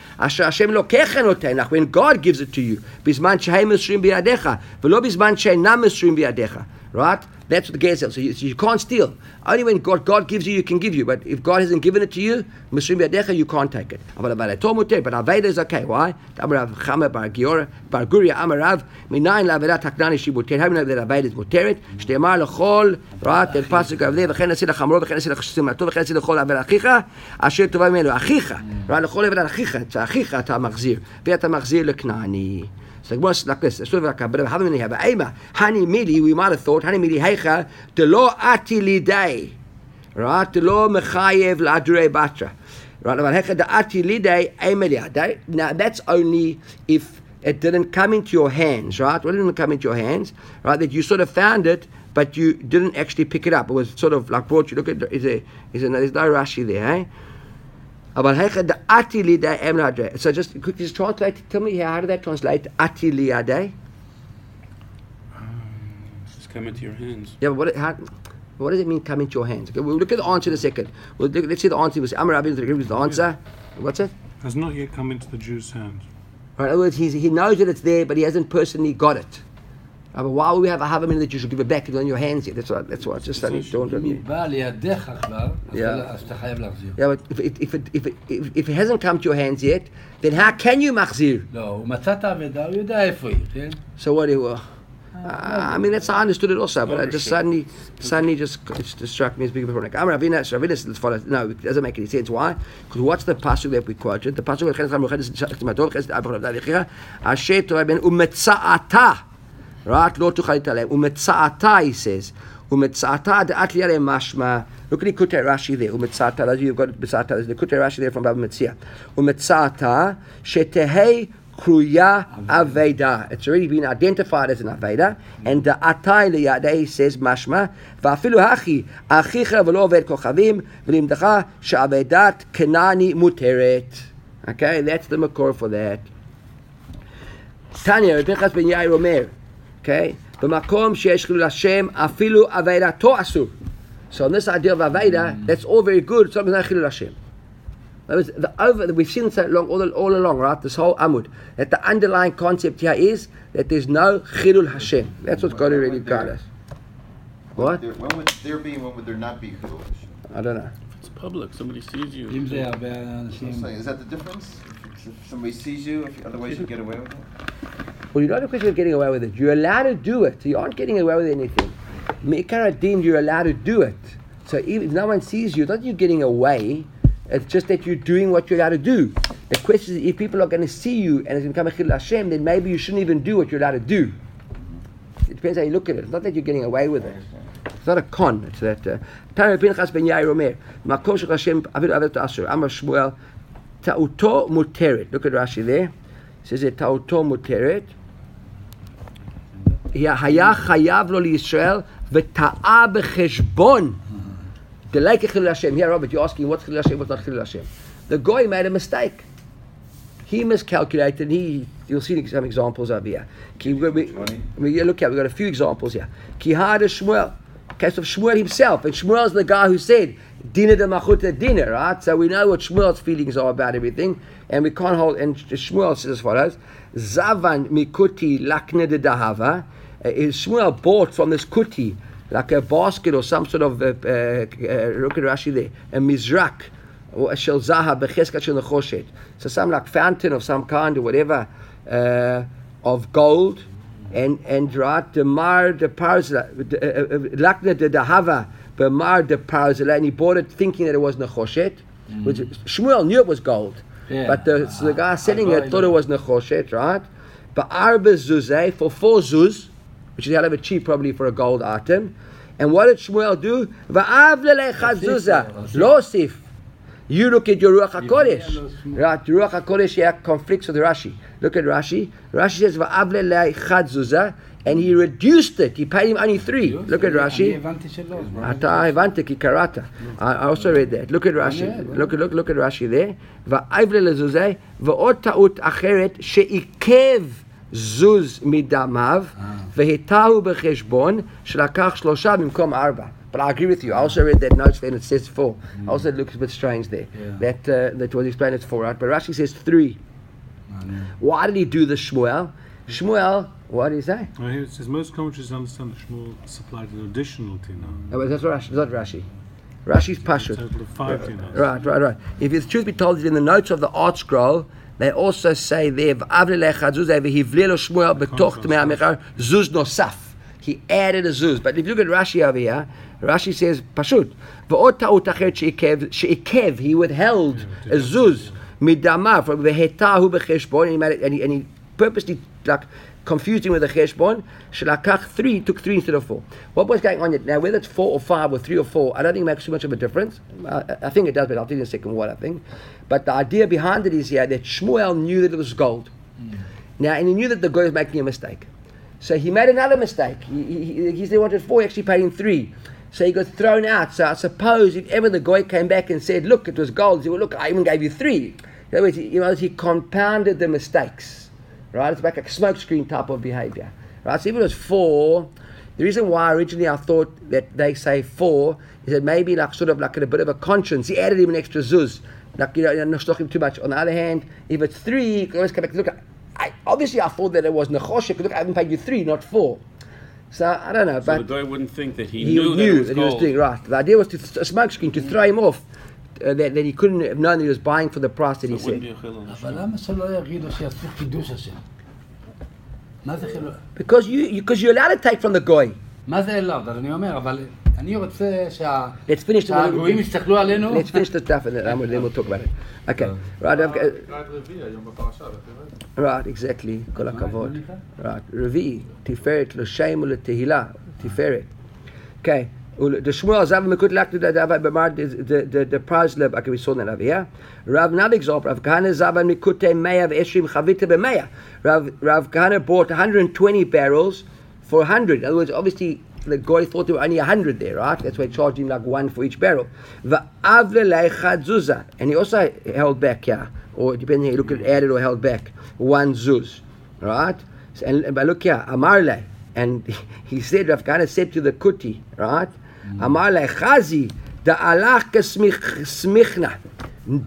When God gives it to you. Bizman shehem mesrim biyadecha. Biyadecha. Right? That's what the Gezel. So you, so you can't steal. Only when God, God gives you, you can give you. But if God hasn't given it to you, Mishrim Yadecha, you can't take it. But about Muter, but Aveda is okay. Why? Amarav Chama Bar Giora, Bar Guria Amarav, Minayin Lavedat Taknani Shibuter. How do you know that Aveda is Muteret? Shtemar Lechol, right? The Pasuk of there, V'chen Asil Chamro, V'chen Asil Chsimato, V'chen Asil Lechol Aver Achicha, Asher Tova Menu, Achicha. Right? Lechol Aver Achicha. It's Achicha, אתה מחזיר. ואתה מחזיר לכנעני. So the Gemara like this. It's sort of like a bit of having here. But Ema, Hani Mili, we might have thought, Hani Mili Heicha, Delo Ati Lidei. Right? Delo Mechayev Ladre Batra. Right? But Heicha, the Ati Lidei, Adei. Now that's only if it didn't come into your hands, right? Well, it didn't come into your hands, right? That you sort of found it, but you didn't actually pick it up. It was sort of like brought you. Look at is a is a there's no Rashi there, eh? Aber atili emnadre. So just could you just translate? Tell me here. How did that translate? Atili day. Um, just come into your hands. Yeah, but what? How, what does it mean? Come into your hands. Okay, we'll look at the answer in a second. We'll look, let's see the answer. We'll see. The answer. What's it? Has not yet come into the Jews' hands. Right. In other words, he's, he knows that it's there, but he hasn't personally got it. Uh, but why would we have a havamina that you should give it back? It's on your hands yet. That's what. That's what. Just suddenly dawned on אם היא me. באה לידיך כבר, אז Yeah. אתה- אז אתה חייב להחזיר. Yeah, but if it, if it, if it, if, if it hasn't come to your hands yet, then how can you machzir? לא, הוא מצא את האבדה, הוא יודע איפה היא, כן? So what do you? Uh, I mean, that's how I understood it also, but I just suddenly, suddenly just it just struck me as big of a problem. Like, I'm Ravina, so Ravina, let's follow. No, it doesn't make any sense. Why? Because what's the pasuk that we quoted? The pasuk that Chesed Chamuchet is Matov Chesed Abraham Davichira Asher Torah Ben Umetzaata, Right? Lo tuchal italem. Umetza'ata, he says. Umetzata de liyare mashma. Look at the Kutai Rashi there. Umetza'ata. You've got Umetza'ata. There's the Kutai Rashi there from Baba Metzia. Umetza'ata shetehei kruya aveda. It's already been identified as an aveda, and the atay he says mashma va'afilu hachi achicha v'lo aved kochavim v'limdecha she'avedat kenani muteret. Okay, that's the makor for that. Tanya, Pinchas ben Yair Omer. okay, במקום שיש חילול השם, אפילו אבדתו אסור. So on this idea of Aveda, that's all very good, so it's not Chilul Hashem. That was the over, we've seen this long, all, all along, right? This whole Amud. That the underlying concept here is that there's no Chilul Hashem. That's what's got to really guide us. What? There, when would there be and when would there not be chilul Hashem? I don't know. It's public. Somebody sees you. אם זה הרבה I'm אנשים... saying, Is that the difference? If, somebody sees you, if otherwise you get away with it? Well, you're not a question of getting away with it. You're allowed to do it. You aren't getting away with anything. Me'ikar din, you're allowed to do it. So if no one sees you, not you're getting away. It's just that you're doing what you're allowed to do. The question is, if people are going to see you and it's going to become a chilul Hashem, then maybe you shouldn't even do what you're allowed to do. It depends how you look at it. It's not that you're getting away with it. It's not a con. It's that. uh, ta'uto muteret. Look at Rashi there. It says it ta'uto muteret. היה חייב לו לישראל וטעה בחשבון. דלאי כחילול השם. Here, Robert, you're asking what's חילול השם, what's not חילול השם. The guy made a mistake. He miscalculated. He, you'll see some examples over here. Ki- we, we, we, yeah, look here, we've got a few examples here. Ki hada Shmuel. Case of Shmuel himself. And Shmuel is the guy who said, Dina de machuta dina, right? So we know what Shmuel's feelings are about everything. And we can't hold, and Shmuel says as follows, Zavan mikuti lakne de dahava. Uh, Shmuel bought from this kuti, like a basket or some sort of, uh, uh, look at Rashi there, a mizrak, or shel becheskat. So some like fountain of some kind or whatever, uh, of gold, and and right the mar the parzela, lakne de dahava, but mar the parzela, and he bought it thinking that it was nechoshet. Which Shmuel knew it was gold, Yeah. but the, so the guy selling it thought it was nechoshet, right? But arba zuzeh for four zuz, which is hell of a cheap probably for a gold item. And what did Shmuel do? Va'av lelechad zuzah, lo sif. You look at your Ruach HaKodesh. Right, the Ruach HaKodesh here conflicts with Rashi. Look at Rashi. Rashi says, Va'av lelechad zuzah, and he reduced it. He paid him only three. Look at אני Rashi. הבנתי שלא. אז מה? אתה הבנת כי קראת. I I also read that. Look at Rashi. Yeah, Look, look, look at Rashi there. ואייבלה לזוזי, ועוד טעות אחרת שעיכב זוז מדמיו, והיטהו בחשבון שלקח שלושה במקום ארבע. But I agree with you. I also read that notes there and it says four. I Also it looks a bit strange there. Yeah. That uh, that was explained as four, right? But Rashi says three. Why did he do the Shmuel? Shmuel, what did he say? Now here it says most commentaries understand that Shmuel supplied an additional tina, Oh, that's not Rashi. That's not Rashi. Rashi's a Pashut. total of five tinas. Right, right, right. If it's truth be told, in the notes of the ArtScroll, they also say there, "V'avle lecha zuz, v'hivle lo Shmuel betoch tmei hamechar zuz nosaf." He added a zuz. But if you look at Rashi over here, Rashi says, "Pashut." V'od ta'ut acheret she'ikev, she'ikev, he withheld a zuz midamav from v'hetahu b'cheshbon, and he and he, and he purposely like confused him with the cheshbon. Shalakach three took three instead of four. What was going on yet? Now, whether it's four or five or three or four, I don't think it makes too much of a difference. I, I think it does, but I'll tell you in a second what I think. But the idea behind it is here that Shmuel knew that it was gold. Now, and he knew that the guy was making a mistake. So he made another mistake. He, he, he, he said he wanted four, he actually paid him three. So he got thrown out. So I suppose if ever the guy came back and said, look, it was gold, he well, look, I even gave you three. In other words, he, you know, he compounded the mistakes. Right? It's like a smokescreen type of behavior. Right? So if it was four, The reason why originally I thought that they say four is that maybe like sort of like a bit of a conscience, he added him an extra zuz. Like, you know, not talking too much. On the other hand, if it's three, you can always come back. Look, I, obviously I thought that it was Nechoshe. Look, I haven't paid you three, not four. So I don't know, So but the guy wouldn't think that he, he knew, knew, that, that, it he was was doing gold. right. The idea was to th- a smoke screen to throw him off. Uh, that, that he couldn't have known that he was buying for the price that So he it wouldn't said. be a chilul. אבל למה שלא יגידו שיעשו קידוש השם? מה זה חילול? Because you, because you're allowed to take from the goy. מה זה אליו? אז אני אומר, אבל אני רוצה שהגויים יסתכלו עלינו. Let's finish the stuff and then we'll talk about it. Okay. Right, I've got... Right, exactly. כל הכבוד. Right. רביעי, תפארת לשם ולתהילה. תפארת. Okay. ולשמואל עזב ומקוטלק במר דפרז לב, אגב יסוד עליו, יא? רב נליגזופ, רב כהנא זבן מקוטי 120 חביתה ב-100. רב כהנא bought 120 barrels for 100. In other words, obviously the guy thought there were only 100 there, right? That's why he charged him like one for each barrel. Va'av leleicha zuzah. And he also held back, yeah. Or depending, he looked at added or held back. One zuz. Right? And, but look here, Amarle. And <laughs> he said, Rav Kahana said to the Kuti, right? Hmm. Amarle chazi, the alach smichna.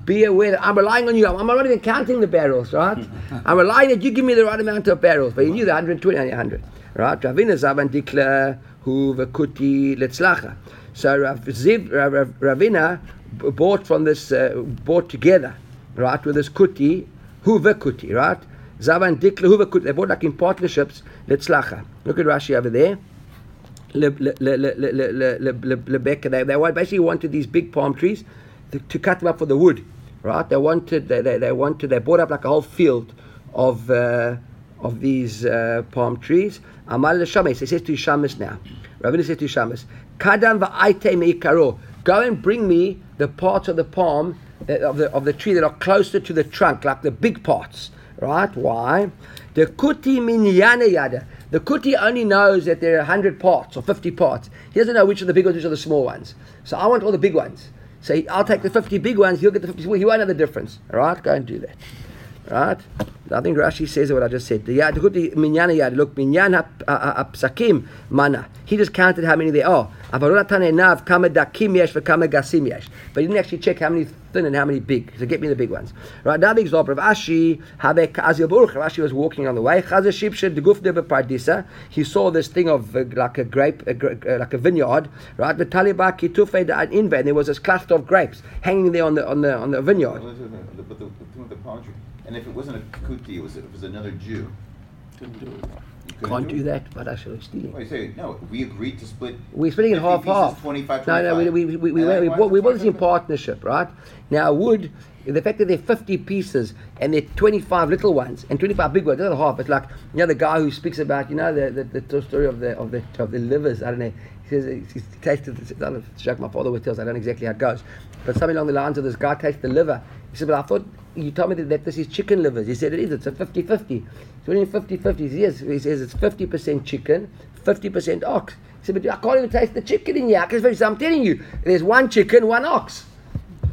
Be aware that I'm relying on you. I'm not even counting the barrels, right? <laughs> I'm relying that you give me the right amount of barrels. But he knew the 120 and 100. Right? Ravina Zavan Dikla, Huvekuti Letzlacha. So Rav, Ziv, Rav, Ravina bought from this, uh, bought together, right, with this kuti, huvekuti, right? Zavan Dikla kuti. They bought like in partnerships, Letzlacha. Look at Rashi over there. Lebecca. They, they basically wanted these big palm trees to, to cut them up for the wood, right? They wanted, they, they, they wanted, they bought up like a whole field of, uh, of these uh, palm trees. Amal Shamis, he says to Shamis now. Ravina says to Shamis, Kadam va'aite meikaro. Go and bring me the parts of the palm that, of the of the tree that are closer to the trunk, like the big parts, right? Why? The kuti minyana yada. The kuti only knows that there are 100 parts or 50 parts. He doesn't know which are the big ones, which are the small ones. So I want all the big ones. So I'll take the 50 big ones, he'll get the 50 small. He won't know the difference. All right? Go and do that. Right? I think Rashi says what I just said. The yad. Look, minyan ha- hapsakim mana. He just counted how many there are. But he didn't actually check how many thin and how many big. So get me the big ones. Right, now the example of Ashi. Ashi was walking on the way. He saw this thing of uh, like a grape, a, uh, like a vineyard. Right, the taliba kitufe. And there was this cluster of grapes hanging there on the on the on the vineyard. But the, the, the the palm tree, and if it wasn't a kuti, it was it was another Jew. Didn't do it. You couldn't Can't do do that, but actually stealing. Well, you say no. We agreed to split. We're splitting it 50 half pieces, half. 25, no, no, we, 25. we, we, we, we, And I we, we in 25. partnership, right? Now, wood, the fact that there are 50 pieces and there are 25 little ones and 25 big ones, not half. It's like, you know, the guy who speaks about, you know, the, the, the story of the, of the, of the livers, I don't know. He says, he, tasted, I don't know, it's my father would tell us, I don't know exactly how it goes. But something along the lines of this guy tasted the liver. He said, but I thought you told me that, that this is chicken livers. He said, it is, it's a 50 50. So when 50 50, he says, he says it's 50% chicken, 50% ox. He said, but I can't even taste the chicken in here. I can- I'm telling you, there's one chicken, one ox.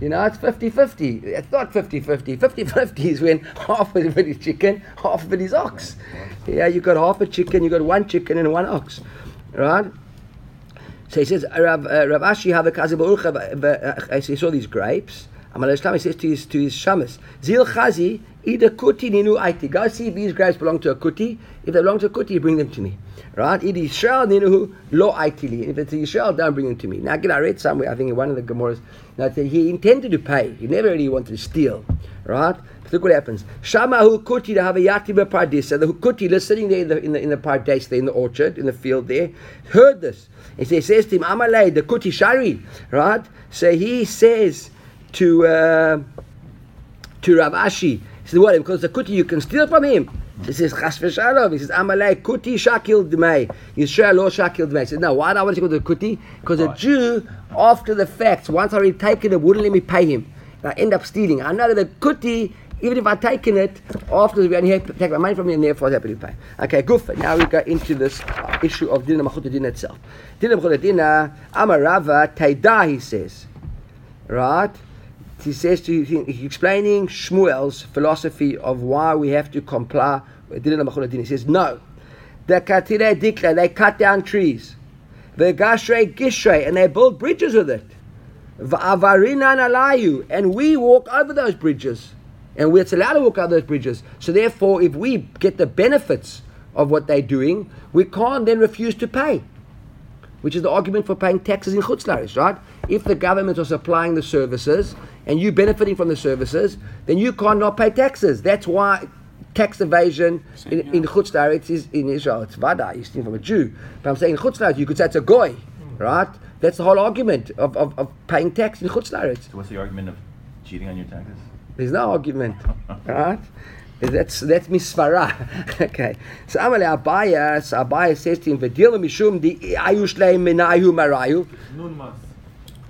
You know, it's 50 50. It's not 50 50. 50 50 is when half of it is chicken, half of it is ox. Yeah, you got half a chicken, you got one chicken and one ox. Right? So he says, Rav, uh, Ashi have a kazi uh, he saw these grapes. Amal Islam, he says to his, to his shamas, Zil chazi, ida kuti ninu aiti. Go see if these grapes belong to a kuti. If they belong to a kuti, bring them to me. Right? Idi Yisrael ninu lo aiti li. If it's a don't bring them to me. Now, again, I read somewhere, I think in one of the Gemaras, that he intended to pay. He never really wanted to steal. Right? But look what happens. Shamahu kuti to have a yati pardisa. The kuti is sitting there in the in the in the there in the orchard, in the field there, heard this. So he says to him, Amalei, the kuti shari, right? So he says to uh, to Rav Ashi, he said, what? Because the kuti you can steal from him. He says, Chas v'shalom. He says, Amalei, kuti shakil dmei. Yisrael lo shakil dmei. He says, no, why do I want to go to the kuti? Because a Jew, after the fact, once I already taken it, wouldn't let me pay him. I end up stealing. I know that the kuti, even if I've taken it, afterwards we only have to take my money from me and therefore I have to pay. Okay, good. Now we go into this issue of Dinah Machut Din itself. Dinah Machut Din, Amarava, Taida, he says. Right? He says to he- he's explaining Shmuel's philosophy of why we have to comply. He says, no. they cut down trees. The gashrei gishrei, and they build bridges with it. Va'avarinan alayu, and we walk over those bridges. And we're allowed to walk over those bridges. So therefore, if we get the benefits of what they're doing, we can't then refuse to pay. Which is the argument for paying taxes in Chutzlaris, right? If the government are supplying the services and you benefiting from the services, then you can't not pay taxes. That's why tax evasion in, in Chutzlaritz is in Israel. It's vada, you steal from a Jew. But I'm saying in Chutzlaritz, you could say it's a goy, hmm. right? That's the whole argument of, of, of paying tax in Chutzlaritz. So what's the argument of cheating on your taxes? There's no argument, <laughs> right? That's that's misvara. <laughs> okay. So Amale Abaya, so Abaya says to him, "V'dil mishum di ayush leim menayu marayu." Nun mas.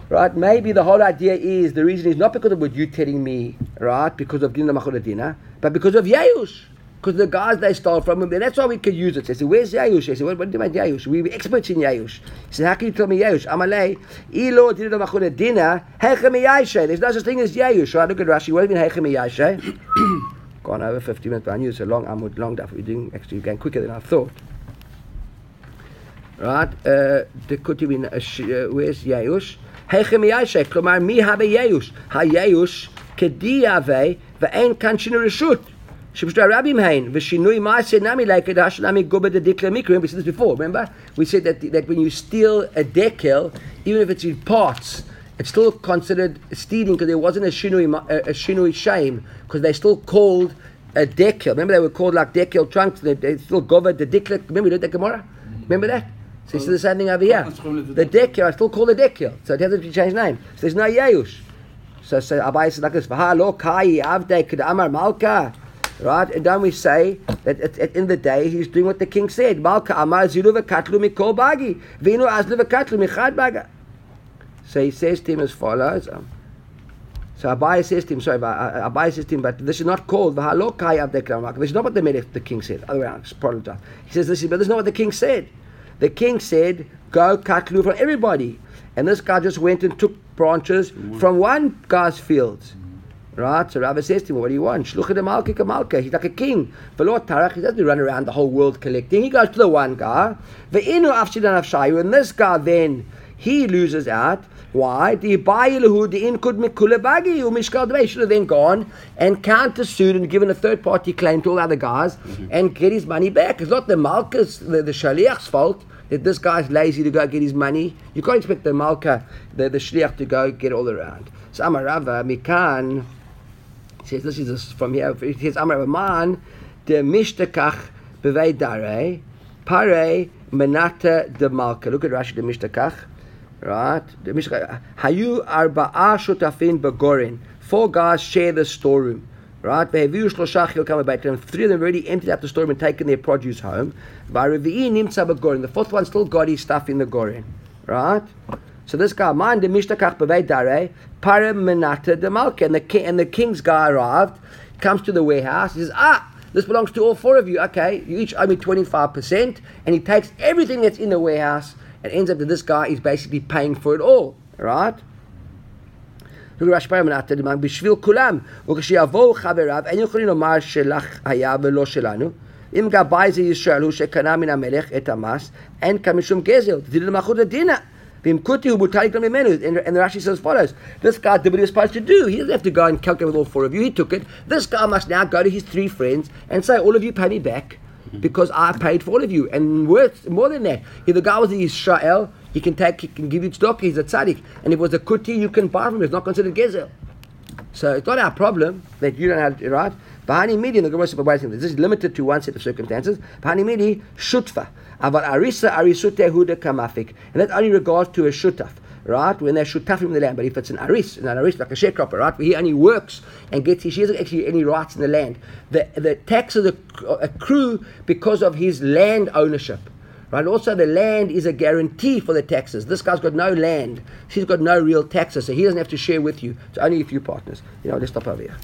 Right? Maybe the whole idea is the reason is not because of what you're telling me, right? Because of Dina Macholadina, but because of Yayush. Because the guys they stole from him, that's why we could use it. They say, Where's Yayush? They say, What, what do you mean Yayush? We were experts in Yayush. He said, How can you tell me Yayush? Amalei, Ilo Dina Macholadina, Hechem Yayushe. There's no such thing as Yayush. Right? Look at Rashi. What do you mean? <coughs> Gone over 50 minutes, but I knew it's a long Amud, long daf. We're doing actually going quicker than I thought. Right? Uh, the Kutubin, uh, where's Yayush? Hechem Yayushe. כלומר, מי הבא יאוש? היאוש כדיאווה ואין כאן שינוי רשות. שפשוט הרבים הן, ושינוי מעשה נמי להקדש נמי גובה דדקל מקרים, we said this before, remember? We said that, that when you steal a dekel, even if it's in parts, it's still considered stealing because there wasn't a shinui, ma- a, a shinui shame, because they still called a dekel. Remember they were called like dekel trunks, they, they still gova the dekel. Remember we did that Gemara? Remember that? So it's the same thing over here. The dekel, I still call it dekel, so it hasn't changed name. So there's no yayush. So, so Abai says like this, "V'ha lo kai avdei k'd amar malka." Right? And then we say that at, at, in the day he's doing what the king said. Malka amar zilu v'katlu mikol bagi. V'inu azlu v'katlu michad baga. So he says to him as follows. Um, so Abai says to him, sorry, but, uh, Abai says to him, but this is not called v'halo kai avdei k'd amar malka. This is not what the, the king said. Other way around, apologize. He says this, is- but this is not what the king said. The king said, go cut katlu from everybody. And this guy just went and took branches mm. from one guy's fields. Right? So Rabbi says to him, What do you want? Shlucha de Malka Kamalka. He's like a king. Velo Tarach, he doesn't run around the whole world collecting. He goes to the one guy. Ve'inu afshidan afshayu. And this guy then, he loses out. Why? The Bayilahu, the in could mikulabagi, umishkal He should have then gone and countersued and given a third party claim to all the other guys mhm. and get his money back. It's not the Malka's, the, the Shaliach's fault that this guy's lazy to go get his money. You can't expect the Malka, the, the Shliach, to go get all around. So Amarava, Mikan, says this is this from here. It says Amar Man de Mishtakach bevei dare pare menata de Malka. Look at Rashi de Mishtakach, right? Hayu arba'a shutafin begorin. Four guys share the storeroom. Right. Three of them already emptied out the storeroom and taken their produce home. The fourth one still got his stuff in the gorin. Right. So this guy, man, the mishtakach bevei dare, pare menata de malka, and the and the king's guy arrived, comes to the warehouse. He says, ah, this belongs to all four of you. Okay, you each owe me twenty five percent, and he takes everything that's in the warehouse, and ends up that this guy is basically paying for it all. Right? תראו רש"י פעם מנתן למען בשביל כולם, וכשיבואו חבריו, אין יכולים לומר שלך היה ולא שלנו. אם גבאי זה ישראל הוא שקנה מן המלך את המס, אין כאן משום גזל, תדעו למלכות הדינה. ואם כותי הוא מותר לקנות ממנו, and, and Rashi says as follows, this guy did what he was supposed to do. He doesn't have to go and calculate with all four of you, he took it. This guy must now go to his three friends and say, all of you pay me back, Mm-hmm. because I paid for all of you. And worth more than that, if the guy was Israel, he can take, he can give you tzedakah, he's a tzaddik. And if it was a kuti, you can buy from him. It's not considered gezel. So it's not our problem that you don't have it right. Bahani midi, the Gemara says, a this is limited to one set of circumstances. Bahani midi, shutfa. Aval arisa arisute huda kamafik. And that only regards to a shutaf. Right, when they're shutafim in the land, but if it's an aris, an aris like a sharecropper, right, where he only works and gets, his, he doesn't actually any rights in the land. The the taxes acc- accrue because of his land ownership. Right? Also, the land is a guarantee for the taxes. This guy's got no land. He's got no real taxes, so he doesn't have to share with you. It's only a few partners. You know, let's stop over here.